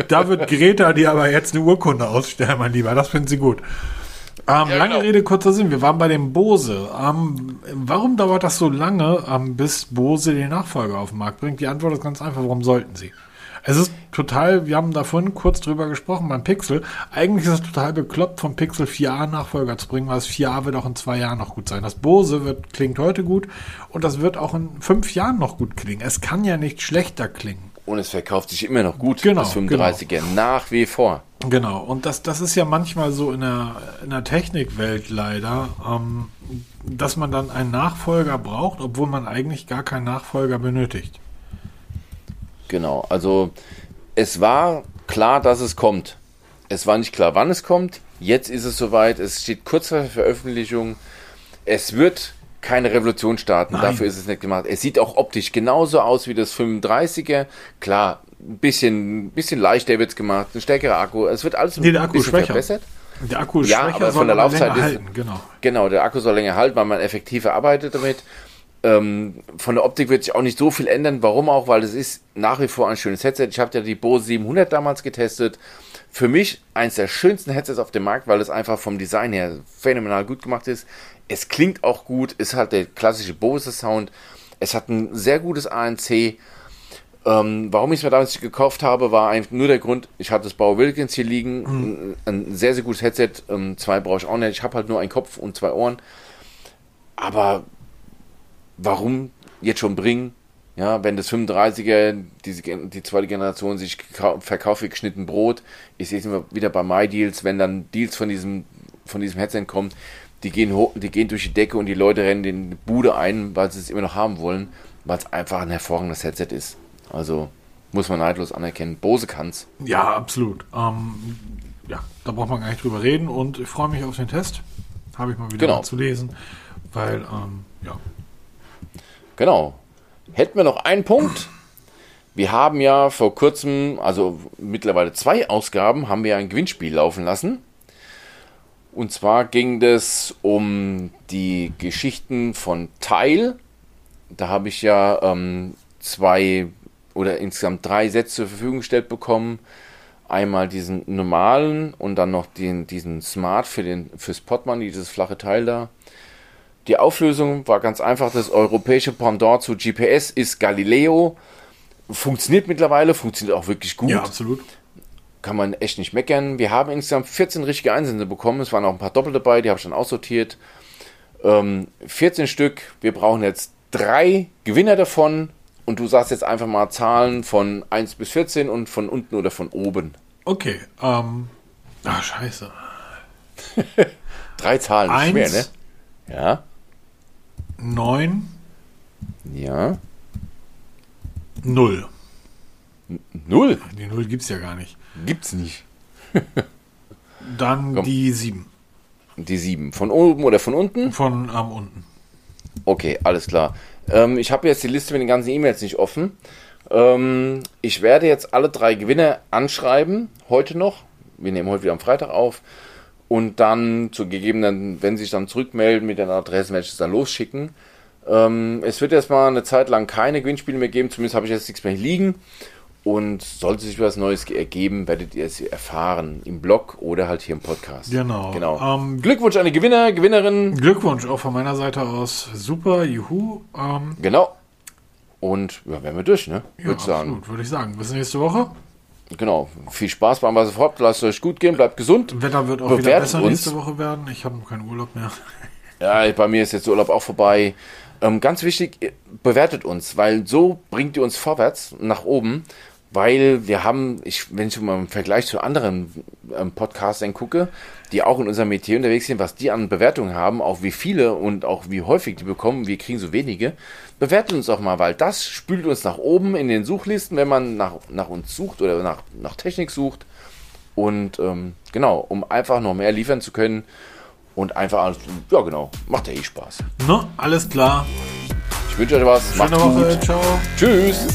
Da wird Greta dir aber jetzt eine Urkunde ausstellen, mein Lieber. Das finden sie gut. Ähm, ja, lange genau. Rede, kurzer Sinn. Wir waren bei dem Bose. Ähm, warum dauert das so lange, ähm, bis Bose den Nachfolger auf den Markt bringt? Die Antwort ist ganz einfach. Warum sollten sie? Es ist total, wir haben da vorhin kurz drüber gesprochen beim Pixel. Eigentlich ist es total bekloppt, vom Pixel 4a Nachfolger zu bringen, weil das 4a wird auch in zwei Jahren noch gut sein. Das Bose wird, klingt heute gut und das wird auch in fünf Jahren noch gut klingen. Es kann ja nicht schlechter klingen. Und es verkauft sich immer noch gut, genau, das 35er, genau. nach wie vor. Genau, und das, das ist ja manchmal so in der, in der Technikwelt leider, ähm, dass man dann einen Nachfolger braucht, obwohl man eigentlich gar keinen Nachfolger benötigt. Genau, also es war klar, dass es kommt. Es war nicht klar, wann es kommt. Jetzt ist es soweit. Es steht kurz vor der Veröffentlichung. Es wird keine Revolution starten. Nein. Dafür ist es nicht gemacht. Es sieht auch optisch genauso aus wie das 35er. Klar, ein bisschen, bisschen leichter wird es gemacht, ein stärkerer Akku. Es wird alles nee, der Akku bisschen schwächer. verbessert. Der Akku ist ja, schwächer, aber von der Laufzeit ist, halten, genau. Genau, der Akku soll länger halten, weil man effektiver arbeitet damit. Ähm, von der Optik wird sich auch nicht so viel ändern. Warum auch? Weil es ist nach wie vor ein schönes Headset. Ich habe ja die Bose 700 damals getestet. Für mich eins der schönsten Headsets auf dem Markt, weil es einfach vom Design her phänomenal gut gemacht ist. Es klingt auch gut, ist halt der klassische Bose Sound. Es hat ein sehr gutes ANC ähm, warum ich es mir damals nicht gekauft habe, war einfach nur der Grund, ich hatte das Bauer Wilkins hier liegen, mhm. ein, ein, sehr, sehr gutes Headset, ähm, zwei brauche ich auch nicht, ich habe halt nur einen Kopf und zwei Ohren. Aber warum jetzt schon bringen? Ja, wenn das 35er, diese, die zweite Generation sich verkauft wie geschnitten Brot, ich sehe es immer wieder bei MyDeals, wenn dann Deals von diesem, von diesem Headset kommen, die gehen, hoch, die gehen durch die Decke und die Leute rennen in die Bude ein, weil sie es immer noch haben wollen, weil es einfach ein hervorragendes Headset ist. Also muss man neidlos anerkennen. Bose kann's. Ja, absolut. Ähm, ja, da braucht man gar nicht drüber reden und ich freue mich auf den Test. Habe ich mal wieder genau. zu lesen, weil, ähm, ja. Genau. Hätten wir noch einen Punkt. Wir haben ja vor kurzem, also mittlerweile zwei Ausgaben, haben wir ein Gewinnspiel laufen lassen. Und zwar ging es um die Geschichten von Teil. Da habe ich ja ähm, zwei oder insgesamt drei Sätze zur Verfügung gestellt bekommen. Einmal diesen normalen und dann noch den, diesen Smart für den, fürs Portemonnaie, dieses flache Teil da. Die Auflösung war ganz einfach. Das europäische Pendant zu GPS ist Galileo. Funktioniert mittlerweile, funktioniert auch wirklich gut. Ja, absolut. Kann man echt nicht meckern. Wir haben insgesamt 14 richtige Einsendungen bekommen. Es waren auch ein paar Doppel dabei, die habe ich dann aussortiert. Ähm, 14 Stück. Wir brauchen jetzt drei Gewinner davon. Und du sagst jetzt einfach mal Zahlen von 1 bis 14 und von unten oder von oben. Okay. Ähm. Ah, scheiße. *laughs* Drei Zahlen, ist schwer, ne? Eins, Ja. Neun, Ja. null. Null. Die Null gibt's ja gar nicht. Gibt's nicht. *laughs* Dann Komm. die sieben. Die sieben. Von oben oder von unten? Von am unten. Okay, alles klar. Ähm, ich habe jetzt die Liste mit den ganzen E-Mails nicht offen. Ähm, ich werde jetzt alle drei Gewinner anschreiben, heute noch. Wir nehmen heute wieder am Freitag auf. Und dann zu gegebenen, wenn sie sich dann zurückmelden mit den Adressen, werde ich es dann losschicken. Ähm, es wird erstmal eine Zeit lang keine Gewinnspiele mehr geben, zumindest habe ich jetzt nichts mehr liegen. Und sollte sich was Neues ge- ergeben, werdet ihr es erfahren im Blog oder halt hier im Podcast. Genau. genau. Ähm, Glückwunsch an die Gewinner, Gewinnerinnen. Glückwunsch auch von meiner Seite aus. Super, juhu. Ähm, Genau. Und ja, wären wir durch, ne? ja, Würde ich sagen. absolut, würde ich sagen. Bis nächste Woche. Genau. Viel Spaß beim was vorhabt. Lasst es euch gut gehen, bleibt gesund. Wetter wird auch wieder Bewertet besser uns. nächste Woche werden. Ich habe keinen Urlaub mehr. *laughs* Ja, bei mir ist jetzt der Urlaub auch vorbei. Ähm, ganz wichtig, ihr bewertet uns, weil so bringt ihr uns vorwärts nach oben. Weil wir haben, ich, wenn ich mal im Vergleich zu anderen ähm, Podcastern gucke, die auch in unserem Metier unterwegs sind, was die an Bewertungen haben, auch wie viele und auch wie häufig die bekommen, wir kriegen so wenige, bewertet uns auch mal, weil das spült uns nach oben in den Suchlisten, wenn man nach, nach uns sucht oder nach, nach Technik sucht. Und ähm, genau, um einfach noch mehr liefern zu können und einfach, alles- ja genau, macht ja eh Spaß. Ne? Alles klar. Ich wünsche euch was, macht's Schöne Woche. gut. Ciao. Tschüss.